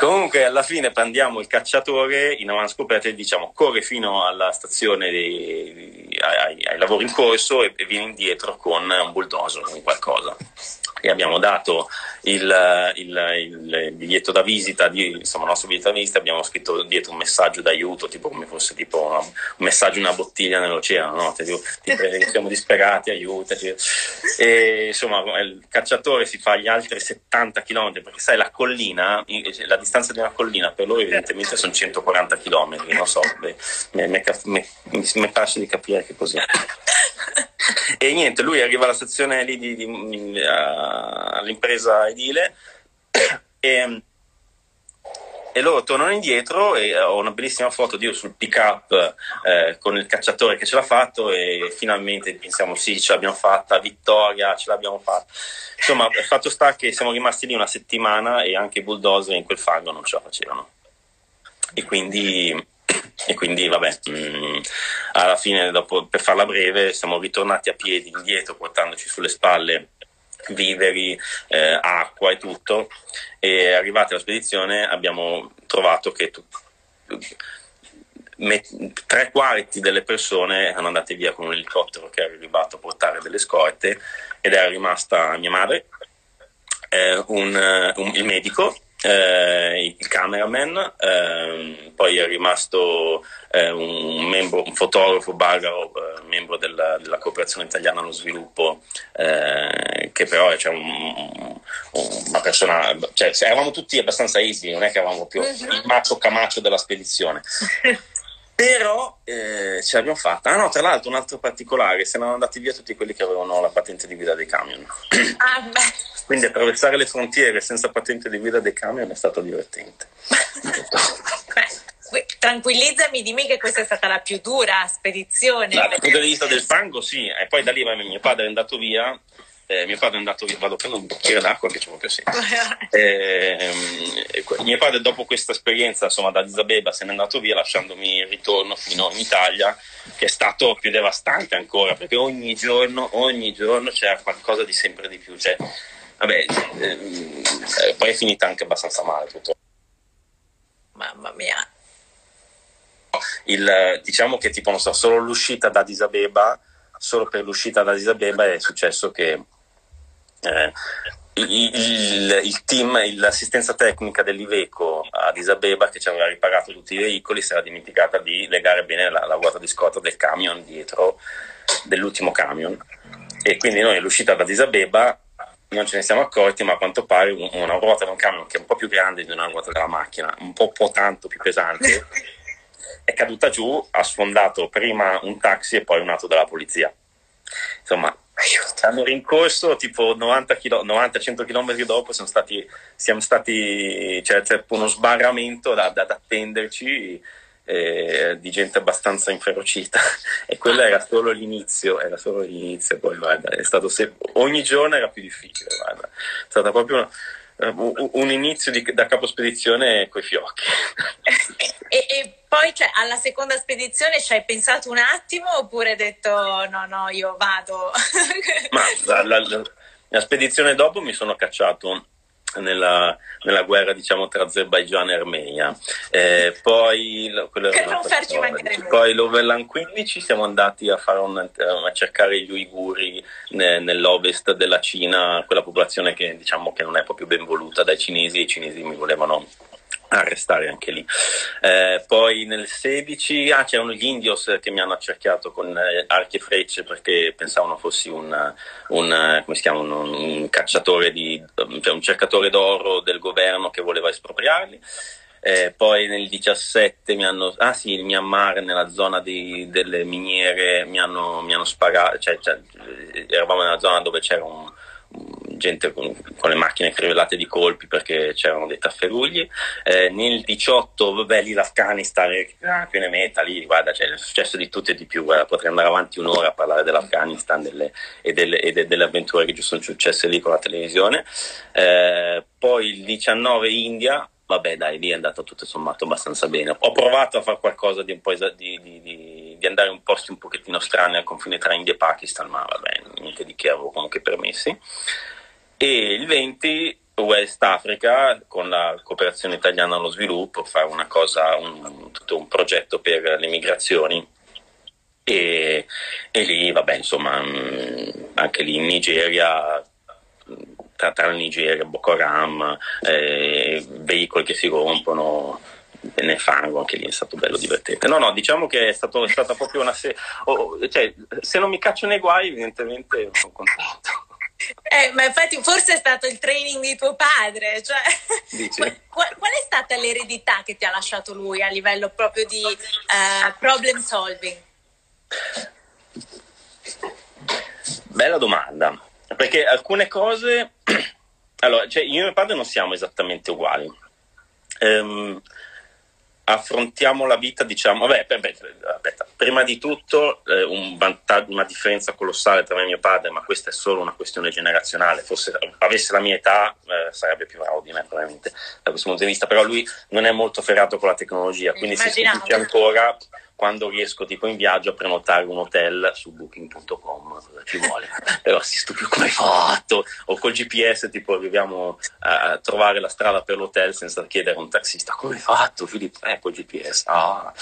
Comunque alla fine prendiamo il cacciatore in avanscoperta e diciamo corre fino alla stazione dei, ai, ai, lavori in corso e, e viene indietro con un bulldozer, con qualcosa e abbiamo dato il, il, il, biglietto da visita, di, insomma il nostro biglietto da visita, abbiamo scritto dietro un messaggio d'aiuto, tipo come fosse tipo una, un messaggio in una bottiglia nell'oceano, no? tipo, tipo, siamo disperati, aiutaci. E insomma il cacciatore si fa gli altri 70 km, perché sai la collina, la distanza di una collina per loro evidentemente sono 140 km, non so, mi piace di capire che cos'è. E niente, lui arriva alla stazione lì di, di, di, all'impresa edile e, e, loro tornano indietro e ho una bellissima foto di io sul pick up eh, con il cacciatore che ce l'ha fatto e finalmente pensiamo sì, ce l'abbiamo fatta, vittoria, ce l'abbiamo fatta. Insomma, il fatto sta che siamo rimasti lì una settimana e anche i bulldozer in quel fango non ce la facevano. E quindi e quindi vabbè, mh, mm, alla fine dopo, per farla breve siamo ritornati a piedi indietro portandoci sulle spalle viveri, eh, acqua e tutto. E arrivati alla spedizione abbiamo trovato che tu, me, tre quarti delle persone erano andate via con un elicottero che era arrivato a portare delle scorte ed era rimasta mia madre, eh, un, un, il medico eh, il cameraman, eh, poi è rimasto eh, un, membro, un fotografo bagaro, eh, membro della, della, cooperazione italiana allo sviluppo, eh, che però è cioè, un, un, una persona, cioè, eravamo tutti abbastanza easy, non è che eravamo più mhm. il macho camacho della spedizione. però eh, ce l'abbiamo fatta. Ah no, tra l'altro un altro particolare, se ne erano andati via tutti quelli che avevano la patente di guida dei camion. Ah, Quindi attraversare le frontiere senza patente di guida dei camion è stato divertente. Beh, tranquillizzami, dimmi che questa è stata la più dura spedizione. Dal punto di vista del fango sì, e poi da lì mio padre è andato via eh, mio padre è andato via, vado a prendere un bicchiere d'acqua che c'è proprio sempre. Eh, mio padre dopo questa esperienza insomma da Disabeba se n'è andato via lasciandomi il ritorno fino in Italia che è stato più devastante ancora perché ogni giorno, ogni giorno c'era qualcosa di sempre di più. Cioè, vabbè, ehm, eh, poi è finita anche abbastanza male purtroppo. Mamma mia. Il, diciamo che tipo non so, solo l'uscita da Disabeba solo per l'uscita da Disabeba è successo che eh, il, il, team, l'assistenza tecnica dell'Iveco ad Isabeba che ci aveva riparato tutti i veicoli si era dimenticata di legare bene la, la ruota di scorta del camion dietro dell'ultimo camion e quindi noi all'uscita da Disabeba non ce ne siamo accorti, ma a quanto pare una ruota di un camion che è un po' più grande di una ruota della macchina, un po', po tanto più pesante, è caduta giù, ha sfondato prima un taxi e poi un auto della polizia. Insomma, hanno rincorso tipo 90-100 km dopo, siamo stati, siamo stati c'è, c'è uno sbarramento da, da, da attenderci eh, di gente abbastanza inferocita. E quello era solo l'inizio, era solo l'inizio, poi guarda, è stato se- ogni giorno era più difficile, guarda, è stato proprio un, un inizio di, da capo spedizione coi fiocchi. e, e, poi cioè, alla seconda spedizione ci hai pensato un attimo oppure hai detto no, no, io vado? Ma la, la, la spedizione dopo mi sono cacciato nella, nella, guerra diciamo tra Azerbaijan e Armenia. Eh, poi, poi l'Overland 15 siamo andati a, un, a cercare gli uiguri ne, nell'ovest della Cina, quella popolazione che diciamo che non è proprio ben voluta dai cinesi e i cinesi mi volevano arrestare anche lì. Eh, poi nel 16 ah, c'erano gli indios che mi hanno accerchiato con eh, archi e frecce perché pensavano fossi un, un, chiama, un, un cacciatore di, cioè un cercatore d'oro del governo che voleva espropriarli. Eh, poi nel 17 mi hanno, ah sì, il Myanmar nella zona di, delle miniere mi hanno, mi hanno sparato, cioè, cioè, eravamo nella zona dove c'era un, gente con, con, le macchine crivellate di colpi perché c'erano dei tafferugli. Eh, nel 18, vabbè, lì l'Afghanistan, ah, più ne metta, lì guarda, c'è successo di tutto e di più. Guarda, potrei andare avanti un'ora a parlare dell'Afghanistan delle, e, delle, e de, delle, avventure che ci sono successe lì con la televisione. Eh, poi il 19 India, vabbè dai, lì è andato tutto sommato abbastanza bene. Ho provato a fare qualcosa di esa- di, di, di, andare in posti un pochettino strani al confine tra India e Pakistan, ma vabbè, niente di che avevo comunque permessi. E il 20 West Africa con la cooperazione italiana allo sviluppo, fare una cosa, un, tutto un progetto per le migrazioni. E, e lì, vabbè, insomma, mm, anche lì in Nigeria tra, tra Nigeria, Boko Haram, eh, veicoli che si rompono nel fango, anche lì è stato bello divertente. No, no, diciamo che è, stato, è stata proprio una serie. Oh, cioè, se non mi caccio nei guai, evidentemente sono contento. Eh, ma infatti forse è stato il training di tuo padre, cioè, qual, qual, è stata l'eredità che ti ha lasciato lui a livello proprio di uh, problem solving? Bella domanda perché alcune cose, allora, cioè io e mio padre non siamo esattamente uguali. Um, affrontiamo la vita, diciamo, vabbè, aspetta, prima di tutto eh, un una differenza colossale tra me e mio padre, ma questa è solo una questione generazionale, forse avesse la mia età eh, sarebbe più bravo di me probabilmente da questo punto di vista, però lui non è molto ferrato con la tecnologia, quindi Immaginavo. si stupisce ancora quando riesco tipo in viaggio a prenotare un hotel su booking.com, cosa ci vuole. Però si stupido come hai fatto? O col GPS tipo arriviamo a trovare la strada per l'hotel senza chiedere a un taxista come hai fatto Filippo? Eh, col GPS. Ah.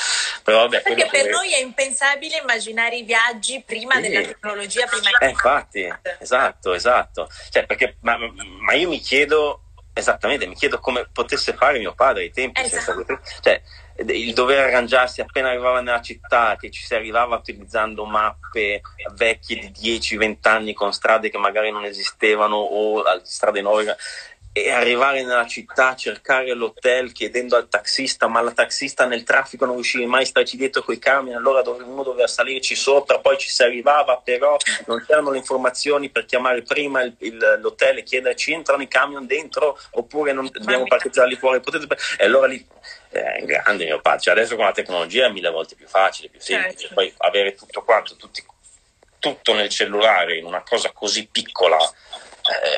Però, vabbè, Perché per noi è impensabile immaginare i viaggi prima sì. della tecnologia, prima eh, infatti, esatto, esatto. Cioè, perché, ma, ma io mi chiedo Esattamente, mi chiedo come potesse fare mio padre ai tempi. Esatto. Senza... Cioè, il dover arrangiarsi appena arrivava nella città, che ci si arrivava utilizzando mappe vecchie di 10-20 anni con strade che magari non esistevano o strade nuove e arrivare nella città, cercare l'hotel chiedendo al taxista, ma la taxista nel traffico non riusciva mai a starci dietro con i camion, allora uno doveva salirci sopra, poi ci si arrivava, però non c'erano le informazioni per chiamare prima il, il, l'hotel e chiederci entrano i camion dentro oppure non dobbiamo parcheggiarli fuori, potete... e allora lì è grande mio padre, cioè, adesso con la tecnologia è mille volte più facile, più semplice, certo. poi avere tutto quanto, tutti, tutto nel cellulare in una cosa così piccola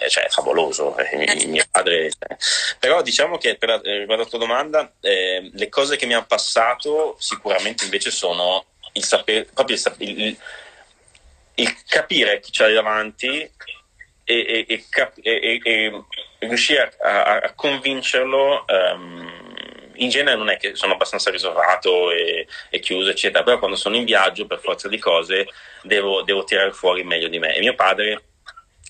eh, cioè, è favoloso. Eh, mio padre, eh. Però diciamo che per eh, riguardo alla tua domanda, eh, le cose che mi hanno passato sicuramente invece sono il sapere, proprio il, il, il capire chi c'hai davanti e, e, e, e riuscire a, a, a convincerlo. Um, in genere non è che sono abbastanza riservato e, e, chiuso, eccetera, però quando sono in viaggio, per forza di cose, devo, devo tirare fuori meglio di me. E mio padre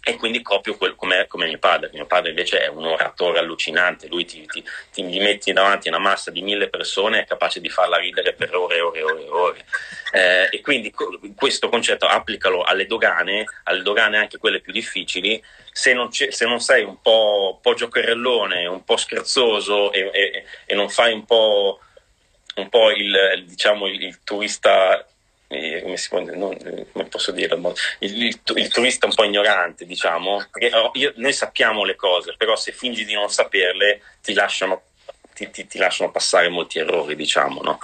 e quindi copio quel, come, come, mio padre. Mio padre invece è un oratore allucinante, lui ti, ti, ti, gli metti davanti una massa di mille persone, è capace di farla ridere per ore e ore e ore e ore. Eh, e quindi questo concetto applicalo alle dogane, alle dogane anche quelle più difficili, se non, se non sei un po', un po', giocherellone, un po' scherzoso e, e, e non fai un po', un po il, diciamo, il, il turista come, si può, non, come posso dire, il, il, il, turista un po' ignorante, diciamo, perché oh, io, noi sappiamo le cose, però se fingi di non saperle ti lasciano, ti, ti, ti lasciano passare molti errori, diciamo, no?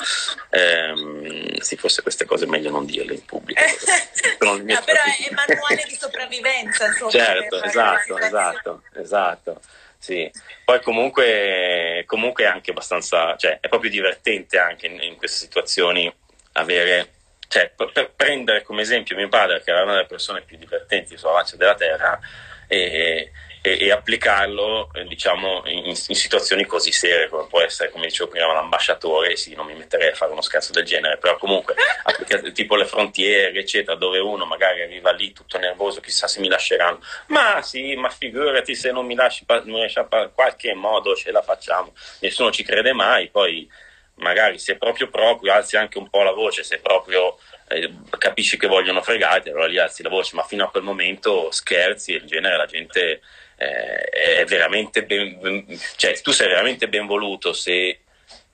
Ehm, se fosse queste cose meglio non dirle in pubblico. no, però è manuale di sopravvivenza, insomma. Certo, esatto, esatto, esatto. Sì. Poi comunque, comunque è anche abbastanza, cioè è proprio divertente anche in, in queste situazioni avere cioè, per prendere come esempio mio padre, che era una delle persone più divertenti sulla faccia della terra, e, e, e applicarlo eh, diciamo, in, in, situazioni così serie come può essere, come dicevo prima, l'ambasciatore, sì, non mi metterei a fare uno scherzo del genere, però comunque tipo le frontiere, eccetera, dove uno magari arriva lì tutto nervoso, chissà se mi lasceranno, ma sì, ma figurati se non mi lasci, non riesci a qualche modo ce la facciamo, nessuno ci crede mai, poi magari se proprio proprio alzi anche un po' la voce, se proprio eh, capisci che vogliono fregarti, allora lì alzi la voce, ma fino a quel momento scherzi e in genere la gente eh, è veramente ben, ben, cioè tu sei veramente ben voluto se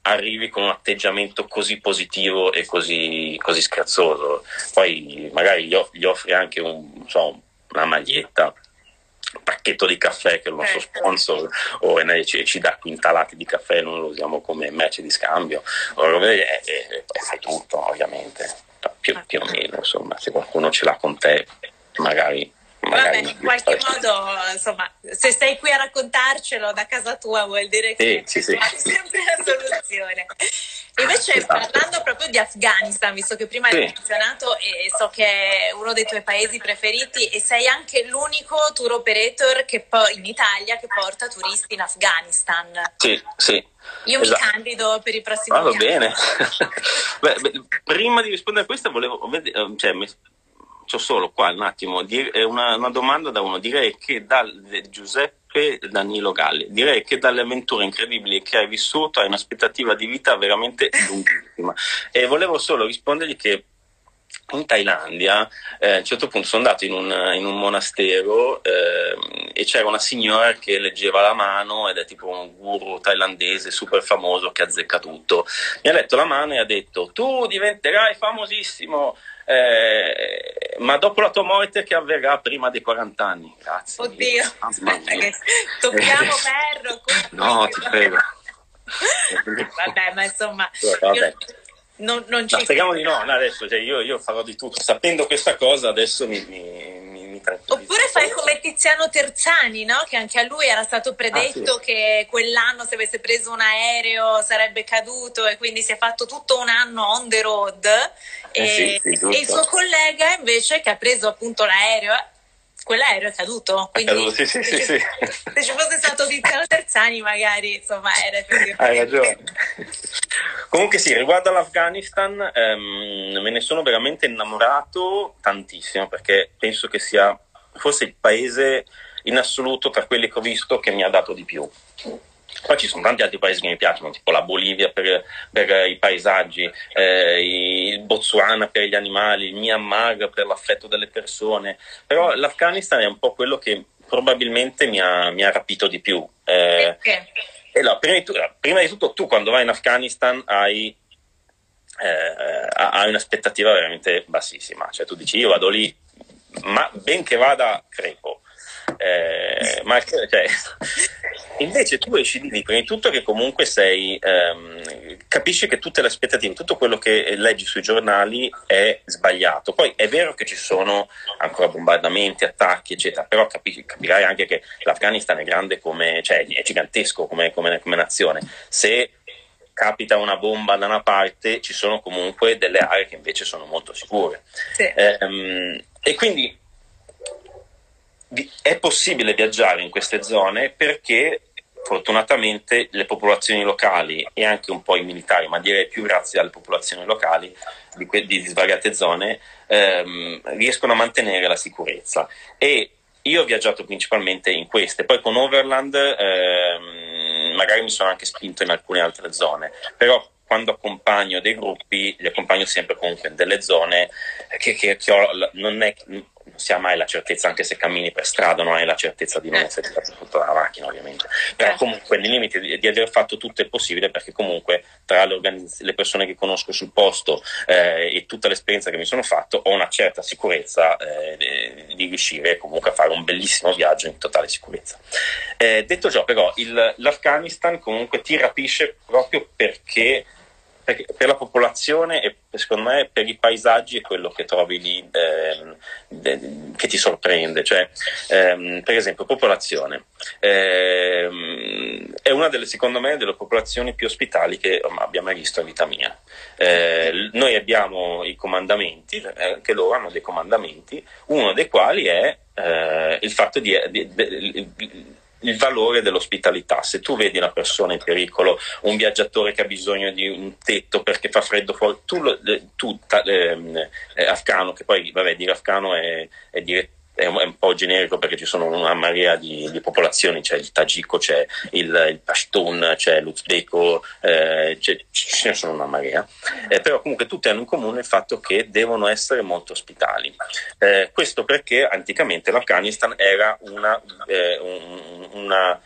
arrivi con un atteggiamento così positivo e così, così scherzoso. Poi magari gli, off- gli offri anche un, so, una maglietta pacchetto di caffè che è il nostro ecco. sponsor o ci, ci dà quintalati di caffè noi lo usiamo come merce di scambio e, e, e fai tutto ovviamente più, più, o meno insomma se qualcuno ce l'ha con te magari Vabbè, in qualche modo, insomma, se sei qui a raccontarcelo da casa tua vuol dire che sì, sì, sì. sempre la soluzione. Invece esatto. parlando proprio di Afghanistan, visto che prima sì. hai menzionato e so che è uno dei tuoi paesi preferiti e sei anche l'unico tour operator che po- in Italia che porta turisti in Afghanistan. Sì, sì. Io esatto. mi candido per i prossimi anni. Ah, va bene. beh, prima di rispondere a questa volevo, cioè, c'ho solo qua un attimo, una, una domanda da uno, direi che da Giuseppe Danilo Galli, direi che dalle avventure incredibili che hai vissuto hai un'aspettativa di vita veramente lunghissima e volevo solo rispondergli che in Thailandia eh, a un certo punto sono andato in un, in un monastero eh, e c'era una signora che leggeva la mano ed è tipo un guru thailandese super famoso che azzecca tutto. Mi ha letto la mano e ha detto tu diventerai famosissimo eh, ma dopo la tua morte che avverrà prima dei 40 anni? Grazie. Oddio, aspetta che tocchiamo ferro. No, ti prego. Vabbè, ma insomma... Vabbè. Non, non ci... Ma speriamo di no, no adesso cioè io, io, farò di tutto. Sapendo questa cosa adesso mi, mi Oppure fai come Tiziano Terzani, no? che anche a lui era stato predetto ah, sì. che quell'anno se avesse preso un aereo sarebbe caduto e quindi si è fatto tutto un anno on the road. Eh, e, sì, sì, e il suo collega invece che ha preso appunto l'aereo quell'aereo è caduto. Quindi, è caduto, sì, sì, sì, sì. Se ci fosse stato Tiziano Terzani, magari insomma era più Hai ragione. Comunque, sì, riguardo all'Afghanistan, ehm, me ne sono veramente innamorato tantissimo perché penso che sia forse il paese in assoluto tra quelli che ho visto che mi ha dato di più. Poi ci sono tanti altri paesi che mi piacciono, tipo la Bolivia per, per i paesaggi, eh, il Botswana per gli animali, il Myanmar per l'affetto delle persone, però l'Afghanistan è un po' quello che probabilmente mi ha, mi ha rapito di più. Eh, allora, prima, di tu, prima, di tutto, tu quando vai in Afghanistan hai, eh, hai un'aspettativa veramente bassissima, cioè tu dici io vado lì, ma benché vada crepo eh, ma cioè, invece tu esci di lì, prima di tutto che comunque sei, ehm, capisci che tutte le aspettative, tutto quello che leggi sui giornali è sbagliato. Poi è vero che ci sono ancora bombardamenti, attacchi, eccetera, però capi, capirai anche che l'Afghanistan è grande come, cioè è gigantesco come, come, come nazione. Se capita una bomba da una parte, ci sono comunque delle aree che invece sono molto sicure. Sì. Ehm, e quindi è possibile viaggiare in queste zone perché fortunatamente le popolazioni locali e anche un po' i militari, ma direi più grazie alle popolazioni locali di, que- di svariate zone, ehm, riescono a mantenere la sicurezza. E io ho viaggiato principalmente in queste, poi con Overland ehm, magari mi sono anche spinto in alcune altre zone, però quando accompagno dei gruppi li accompagno sempre comunque in delle zone che, che, che ho, non è si ha mai la certezza, anche se cammini per strada, non hai la certezza di non eh. essere tutta la macchina, ovviamente. Però eh. comunque nei limiti di, di, aver fatto tutto il possibile, perché comunque tra le, organizz- le persone che conosco sul posto eh, e tutta l'esperienza che mi sono fatto, ho una certa sicurezza eh, di riuscire comunque a fare un bellissimo viaggio in totale sicurezza. Eh, detto ciò, però, il, l'Afghanistan comunque ti rapisce proprio perché perché per la popolazione e secondo me per i paesaggi è quello che trovi lì ehm, che ti sorprende. Cioè, ehm, per esempio, popolazione ehm, è una delle, secondo me, delle popolazioni più ospitali che abbia mai visto in vita mia. Eh, noi abbiamo i comandamenti, anche loro hanno dei comandamenti, uno dei quali è eh, il fatto di, di, di il valore dell'ospitalità. Se tu vedi una persona in pericolo, un viaggiatore che ha bisogno di un tetto perché fa freddo fuori, tu, tu eh, eh, afgano, che poi vabbè, dire afgano è, è dire è un, è un, po' generico perché ci sono una marea di, di popolazioni, c'è il Tagiko, c'è il, il Pashtun, c'è l'Uzbeko, eh, ce ne sono una marea, eh, però comunque tutti hanno in comune il fatto che devono essere molto ospitali. Eh, questo perché anticamente l'Afghanistan era una, eh, un, una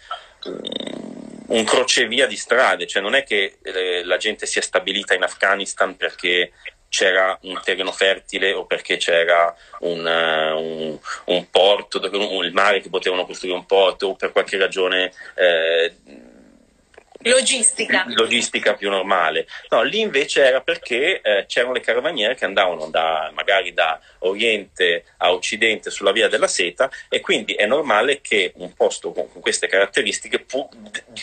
un crocevia di strade, cioè non è che eh, la gente si è stabilita in Afghanistan perché c'era un terreno fertile o perché c'era un, uh, un, un porto, un, il mare che potevano costruire un porto o per qualche ragione eh, logistica. logistica. più normale. No, lì invece era perché eh, c'erano le caravaniere che andavano da, magari da oriente a occidente sulla via della seta e quindi è normale che un posto con, con queste caratteristiche pu-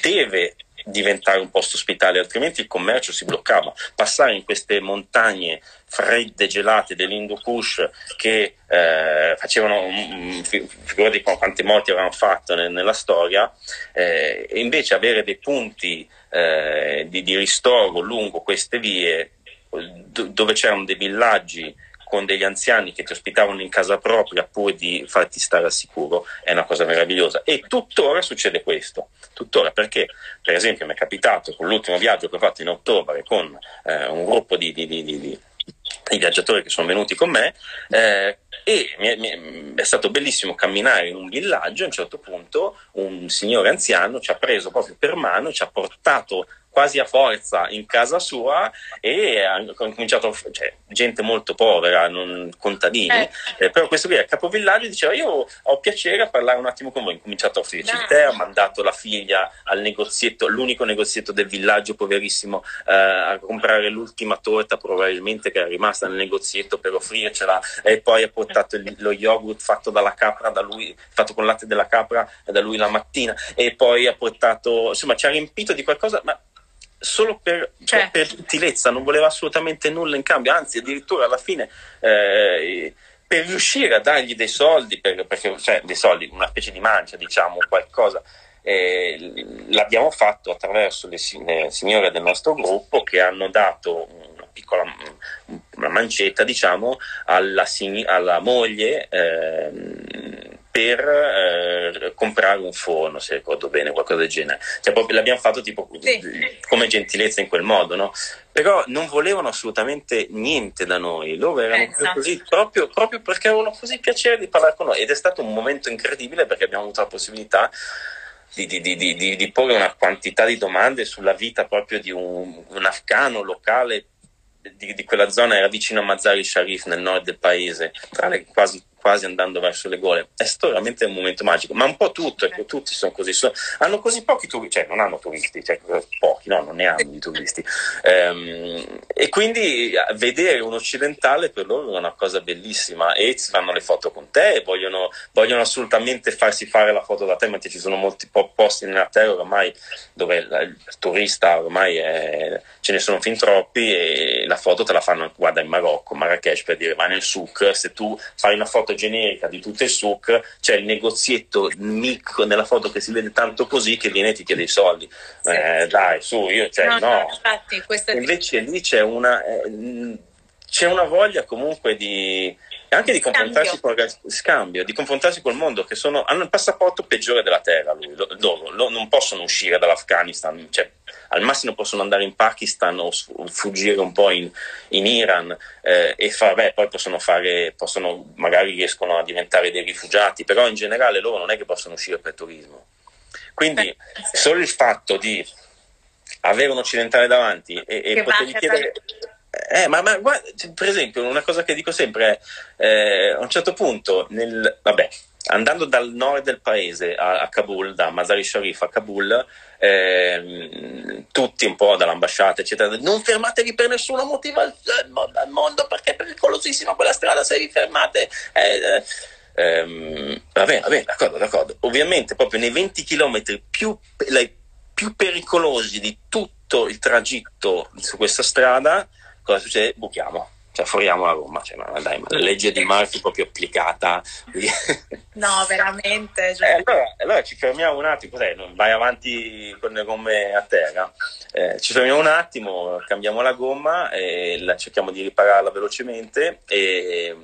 deve diventare un posto ospitale, altrimenti il commercio si bloccava. Passare in queste montagne fredde, gelate dell'Hindu Kush che eh, facevano, figurati quante morti avevano fatto nel, nella storia, eh, e invece avere dei punti eh, di, di ristoro lungo queste vie dove c'erano dei villaggi con degli anziani che ti ospitavano in casa propria pur di farti stare al sicuro è una cosa meravigliosa. E tuttora succede questo, tuttora perché per esempio mi è capitato con l'ultimo viaggio che ho fatto in ottobre con eh, un gruppo di, di, di, di, viaggiatori che sono venuti con me eh, e mi è, mi è, stato bellissimo camminare in un villaggio a un certo punto un signore anziano ci ha preso proprio per mano, ci ha portato quasi a forza in casa sua e ha cominciato, cioè, gente molto povera, non contadini, eh. Eh, però questo qui è il capovillaggio diceva io ho piacere a parlare un attimo con voi, ho cominciato a offrirci il tè, ha mandato la figlia al negozietto, l'unico negozietto del villaggio poverissimo eh, a comprare l'ultima torta probabilmente che era rimasta nel negozietto per offrircela. E poi ha portato il, lo yogurt fatto dalla capra da lui, fatto con latte della capra da lui la mattina. E poi ha portato, insomma ci ha riempito di qualcosa, ma solo per, cioè. per, gentilezza, non voleva assolutamente nulla in cambio, anzi addirittura alla fine eh, per riuscire a dargli dei soldi, per, perché, cioè dei soldi, una specie di mancia, diciamo, qualcosa, eh, l'abbiamo fatto attraverso le, le, signore del nostro gruppo che hanno dato una piccola una mancetta, diciamo, alla, alla moglie. Eh, per eh, comprare un forno, se ricordo bene, qualcosa del genere. Cioè, proprio l'abbiamo fatto tipo sì. come gentilezza in quel modo, no? Però non volevano assolutamente niente da noi, loro erano eh, così, proprio, proprio, perché avevano così piacere di parlare con noi ed è stato un momento incredibile perché abbiamo avuto la possibilità di, di, di, di porre una quantità di domande sulla vita proprio di un, un afgano locale di, di, quella zona era vicino a Mazari Sharif nel nord del paese, tra le quasi quasi andando verso le gole. È stato veramente un momento magico, ma un po' tutto, ecco, tutti sono così, sono, hanno così pochi turisti, cioè non hanno turisti, cioè, pochi, no, non ne hanno di turisti. Ehm, e quindi vedere un occidentale per loro è una cosa bellissima e fanno le foto con te, vogliono, vogliono assolutamente farsi fare la foto da te, mentre ci sono molti posti nella terra ormai dove il turista ormai è, ce ne sono fin troppi e la foto te la fanno, guarda in Marocco, Marrakesh per dire, vai nel souk, se tu fai una foto generica di tutto il SUC, c'è il negozietto MIC nella foto che si vede tanto così che viene e ti chiede i soldi. Sì. Eh, dai, su, io, cioè, no. no. Infatti, Invece lì c'è una, eh, c'è una voglia comunque di anche di confrontarsi con il scambio, di confrontarsi col mondo, che sono, hanno il passaporto peggiore della terra, lui, loro, loro non possono uscire dall'Afghanistan, cioè, al massimo possono andare in Pakistan o fuggire un po' in, in Iran eh, e fa, beh, poi possono fare, possono, magari riescono a diventare dei rifugiati, però in generale loro non è che possono uscire per turismo. Quindi solo il fatto di avere un occidentale davanti e, e potergli chiedere... Eh, ma, ma guarda, per esempio, una cosa che dico sempre è, eh, a un certo punto, nel, vabbè, andando dal nord del paese a, a Kabul, da Mazar-i Sharif a Kabul, eh, tutti un po' dall'ambasciata, eccetera, non fermatevi per nessun motivo al, al mondo perché è pericolosissima quella strada, se vi fermate... Eh, ehm, vabbè, vabbè, d'accordo, d'accordo. Ovviamente proprio nei 20 km più, più pericolosi di tutto il tragitto su questa strada, cosa succede? Buchiamo cioè fuoriamo la Roma, cioè, ma dai, ma la legge di Murphy proprio applicata. no, veramente. Cioè... Eh, allora, allora, ci fermiamo un attimo, cos'è? vai avanti con le gomme a terra, eh, ci fermiamo un attimo, cambiamo la gomma e la, cerchiamo di ripararla velocemente e,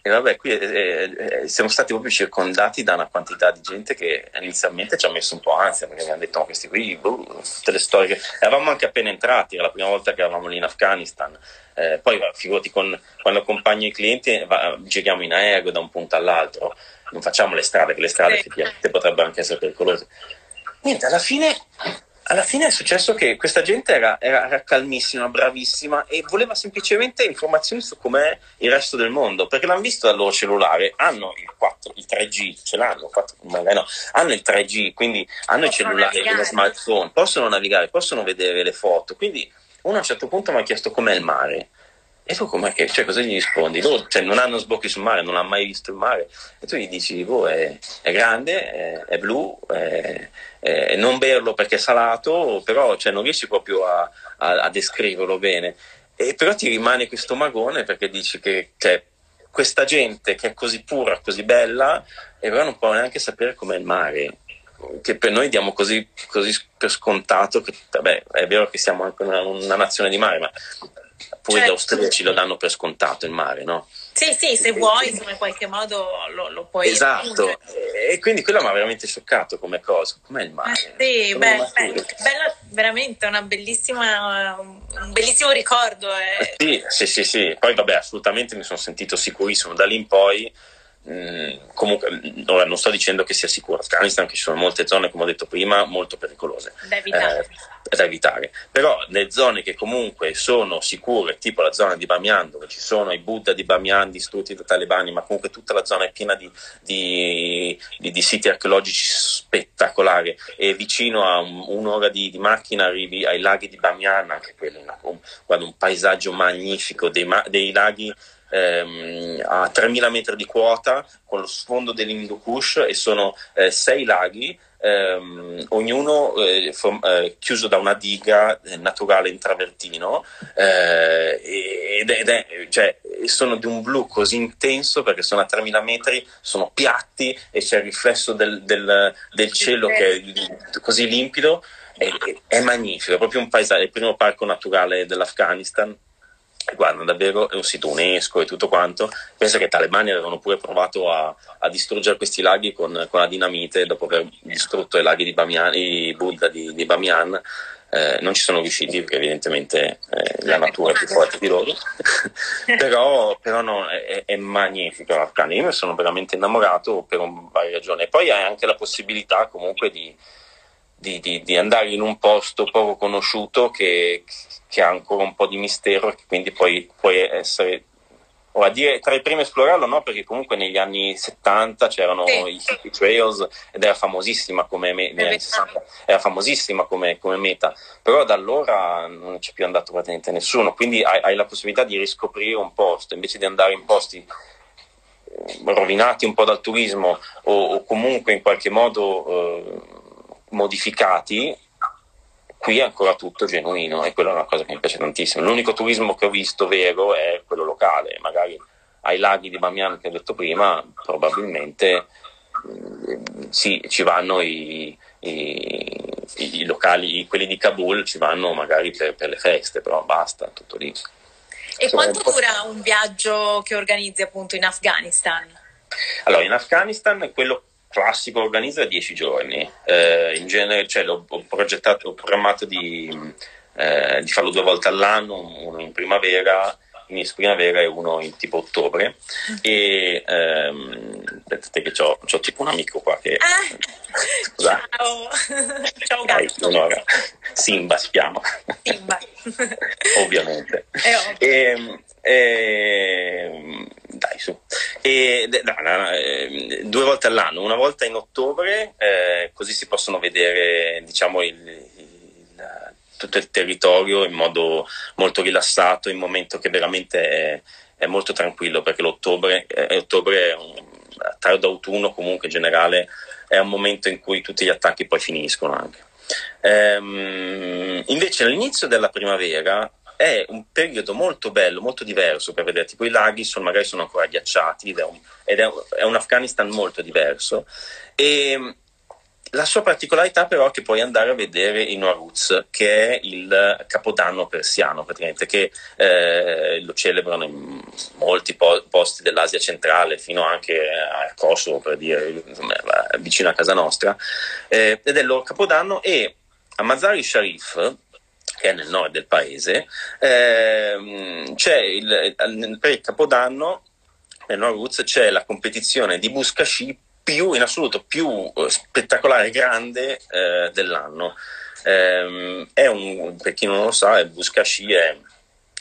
e vabbè, qui eh, eh, siamo stati proprio circondati da una quantità di gente che inizialmente ci ha messo un po' ansia perché abbiamo detto: Ma questi qui, boh, tutte le storie. Che... Eravamo anche appena entrati, era la prima volta che eravamo lì in Afghanistan. Eh, poi, figurati, con, quando accompagno i clienti, va, giriamo in aereo da un punto all'altro, non facciamo le strade, che le strade effettivamente potrebbero anche essere pericolose. Niente, alla fine alla fine è successo che questa gente era, era, era, calmissima, bravissima e voleva semplicemente informazioni su com'è il resto del mondo, perché l'hanno visto dal loro cellulare, hanno il, 4, il 3G, ce l'hanno, 4, no, hanno il 3G, quindi hanno il cellulare, lo smartphone, possono navigare, possono vedere le foto, quindi uno a un certo punto mi ha chiesto com'è il mare. E tu com'è che, cioè, cosa gli rispondi? Loro cioè, non hanno sbocchi sul mare, non hanno mai visto il mare. E tu gli dici, boh, è, è grande, è, è blu, è, non berlo perché è salato, però cioè, non riesci proprio a, a, a, descriverlo bene. E però ti rimane questo magone perché dici che cioè, questa gente che è così pura, così bella, e però non può neanche sapere com'è il mare che per noi diamo così, così per scontato che vabbè, è vero che siamo anche una, una nazione di mare, ma poi certo. gli austriaci lo danno per scontato il mare, no? Sì, sì, se vuoi, insomma, in qualche modo lo, lo puoi Esatto, e quindi quello mi ha veramente scioccato come cosa, com'è il mare? Eh sì, beh, beh, bella, veramente una bellissima, un bellissimo ricordo. Eh. Sì, sì, sì, sì, poi vabbè, assolutamente mi sono sentito sicurissimo da lì in poi Mm, comunque, ora non sto dicendo che sia sicuro Afghanistan, che ci sono molte zone, come ho detto prima, molto pericolose. Da evitare. Eh, da evitare. Però le zone che comunque sono sicure, tipo la zona di Bamiyan, dove ci sono i Buddha di Bamiyan distrutti dai talebani, ma comunque tutta la zona è piena di, di, di, di siti archeologici spettacolari e vicino a un, un'ora di, macchina arrivi ai laghi di Bamiyan, anche quello, un, guarda, un paesaggio magnifico dei, dei laghi ehm, a 3000 metri di quota con lo sfondo dell'Hindu Kush e sono eh, sei laghi ehm, ognuno eh, from, eh, chiuso da una diga eh, naturale in travertino eh, ed, ed è, cioè, sono di un blu così intenso perché sono a 3000 metri, sono piatti e c'è il riflesso del, del, del cielo che è così limpido è, è magnifico, è proprio un paesaggio, è il primo parco naturale dell'Afghanistan guarda, davvero è un sito UNESCO e tutto quanto. Penso che i talebani avevano pure provato a, a distruggere questi laghi con, con, la dinamite dopo aver distrutto i laghi di Bamiyan, i Buddha di, di Bamiyan. Eh, non ci sono riusciti perché evidentemente eh, la natura è più forte di loro, però, però no, è, è magnifico l'Afghanistan. Io mi sono veramente innamorato per un, varie ragioni. Poi hai anche la possibilità comunque di, di, di, di andare in un posto poco conosciuto che ha ancora un po' di mistero e che quindi poi puoi essere o a dire tra i primi a esplorarlo no? Perché comunque negli anni 70 c'erano sì. i Hippie Trails ed era famosissima come me- negli anni 60 era famosissima come, come, meta. Però da allora non c'è più andato praticamente nessuno quindi hai, hai, la possibilità di riscoprire un posto invece di andare in posti eh, rovinati un po' dal turismo o, o comunque in qualche modo eh, modificati qui è ancora tutto genuino e quella è una cosa che mi piace tantissimo. L'unico turismo che ho visto vero è quello locale, magari ai laghi di Bamiyan che ho detto prima, probabilmente mm, sì, ci vanno i, i, i, locali, quelli di Kabul ci vanno magari per, per le feste, però basta, tutto lì. E quanto dura un viaggio che organizzi appunto in Afghanistan? Allora, in Afghanistan quello classico organizza 10 giorni. Eh, in genere, cioè, l'ho, ho progettato, ho programmato di, eh, di farlo due volte all'anno, uno in primavera inizio primavera e uno in tipo ottobre. E ehm, aspettate che ho, tipo un amico qua che ah, ciao. Ciao gatto. Dai, Simba si chiama. Simba. Ovviamente. E, e, dai su e, no, no, eh, due volte all'anno una volta in ottobre eh, così si possono vedere diciamo il tutto il territorio in modo molto rilassato, in un momento che veramente è, è molto tranquillo, perché l'ottobre eh, ottobre tardo autunno comunque in generale è un momento in cui tutti gli attacchi poi finiscono anche. Ehm, invece all'inizio della primavera è un periodo molto bello, molto diverso per vedere, tipo i laghi sono, magari sono ancora ghiacciati ed è un, ed è è un Afghanistan molto diverso. E la sua particolarità però è che puoi andare a vedere il Noruz, che è il capodanno persiano, praticamente, che eh, lo celebrano in molti po- posti dell'Asia centrale, fino anche al Kosovo, per dire, vicino a casa nostra, eh, ed è il loro capodanno e a Mazari Sharif, che è nel nord del paese, eh, c'è il, per capodanno nel Noruz c'è la competizione di Buscashi più in assoluto più eh, spettacolare e grande eh, dell'anno. Eh, è un, per chi non lo sa, il Buscashi è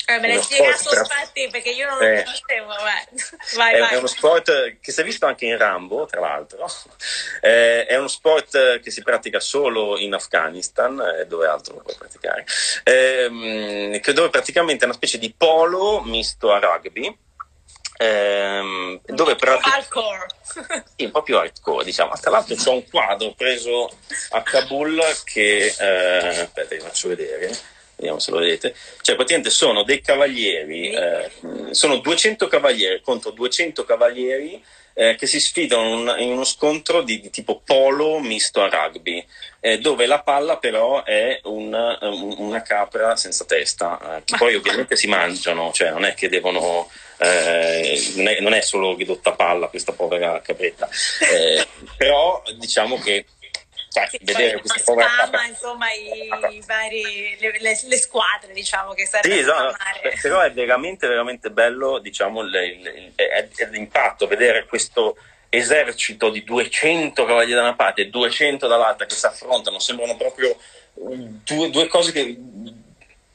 eh, me l'hai spiegato tra... infatti perché io non lo eh, conoscevo. Vai, è, vai. è, uno sport che si è visto anche in Rambo, tra l'altro. Eh, è uno sport che si pratica solo in Afghanistan, eh, dove altro lo puoi praticare. Eh, dove praticamente è una specie di polo misto a rugby ehm, dove però hardcore sì, un po' più hardcore diciamo tra l'altro c'è un quadro preso a Kabul che eh, aspetta vi faccio vedere vediamo se lo vedete. Cioè praticamente sono dei cavalieri eh, sono 200 cavalieri contro 200 cavalieri eh, che si sfidano in uno scontro di, di tipo polo misto a rugby, eh, dove la palla però è una, una capra senza testa, eh, che poi ovviamente si mangiano, cioè non è che devono eh, non, è, non, è, solo ridotta palla questa povera capretta, eh, però diciamo che cioè, vedere questa povera spama, insomma i, i vari, le, le, le, squadre diciamo che servono sì, no, però è veramente veramente bello diciamo l'impatto vedere questo esercito di 200 cavalieri da una parte e 200 dall'altra che si affrontano sembrano proprio due, due cose che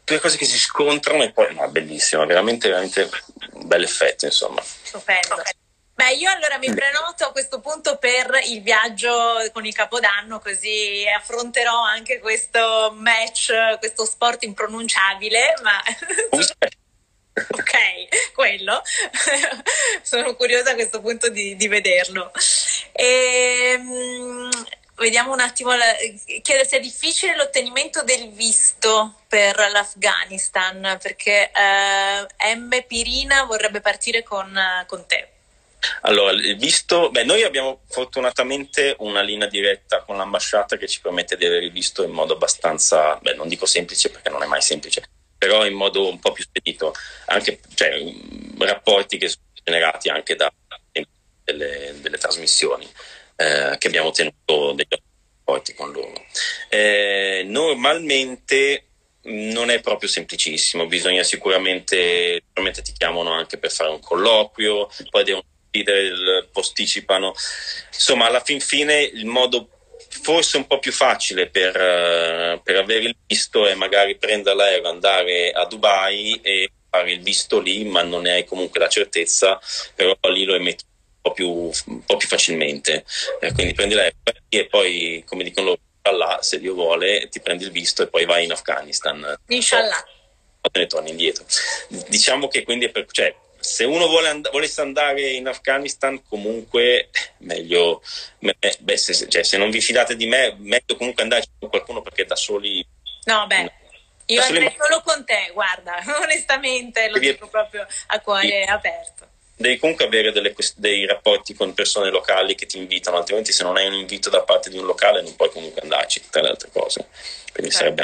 due cose che si scontrano e poi no, è bellissimo, veramente, veramente un bel effetto, insomma. Stupendo. Beh, io allora mi prenoto a questo punto per il viaggio con il Capodanno, così affronterò anche questo match, questo sport impronunciabile, ma... ok, quello. Sono curiosa a questo punto di, di vederlo. Ehm, vediamo un attimo, chiede se è difficile l'ottenimento del visto per l'Afghanistan, perché eh, M. Pirina vorrebbe partire con, con te. Allora, visto, beh, noi abbiamo fortunatamente una linea diretta con l'ambasciata che ci permette di avere il visto in modo abbastanza, beh, non dico semplice perché non è mai semplice, però in modo un po' più spedito, anche cioè, rapporti che sono generati anche da delle, delle trasmissioni eh, che abbiamo tenuto dei rapporti con loro. Eh, normalmente non è proprio semplicissimo, bisogna sicuramente, sicuramente ti chiamano anche per fare un colloquio, poi devono decidere, posticipano. Insomma, alla fin fine il modo forse un po' più facile per, uh, per avere il visto è magari prendere l'aereo, andare a Dubai e fare il visto lì, ma non ne hai comunque la certezza, però lì lo emetti po' più, un po' più facilmente. Eh, quindi prendi l'aereo e poi, come dicono loro, là, se Dio vuole, ti prendi il visto e poi vai in Afghanistan. Inshallah. O te ne torni indietro. Diciamo che quindi per, cioè, se uno vuole and- volesse andare in Afghanistan, comunque meglio, me, beh, se, cioè, se, non vi fidate di me, meglio comunque andare con qualcuno perché da soli. No, beh. Io andrei solo con te, guarda, onestamente lo dico proprio a cuore aperto devi comunque avere delle, dei rapporti con persone locali che ti invitano, altrimenti se non hai un invito da parte di un locale non puoi comunque andarci, tra le altre cose. Quindi certo. sarebbe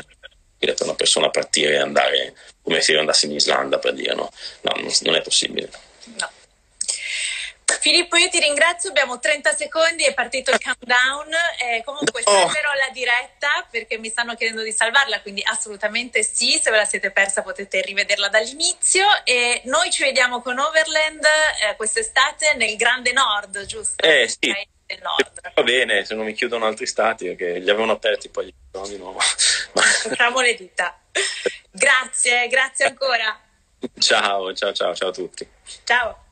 per una persona partire e andare come se io andassi in Islanda per dire no, no non è possibile. No. Filippo, io ti ringrazio, abbiamo 30 secondi, è partito il countdown, eh, comunque oh. salverò la diretta perché mi stanno chiedendo di salvarla, quindi assolutamente sì, se ve la siete persa potete rivederla dall'inizio e noi ci vediamo con Overland eh, quest'estate nel Grande Nord, giusto? Eh sì. Del nord. Va bene, se non mi chiudono altri stati perché li avevano aperti poi li di nuovo. Facciamo le dita. Grazie, grazie ancora. Ciao, ciao, ciao, ciao a tutti. Ciao.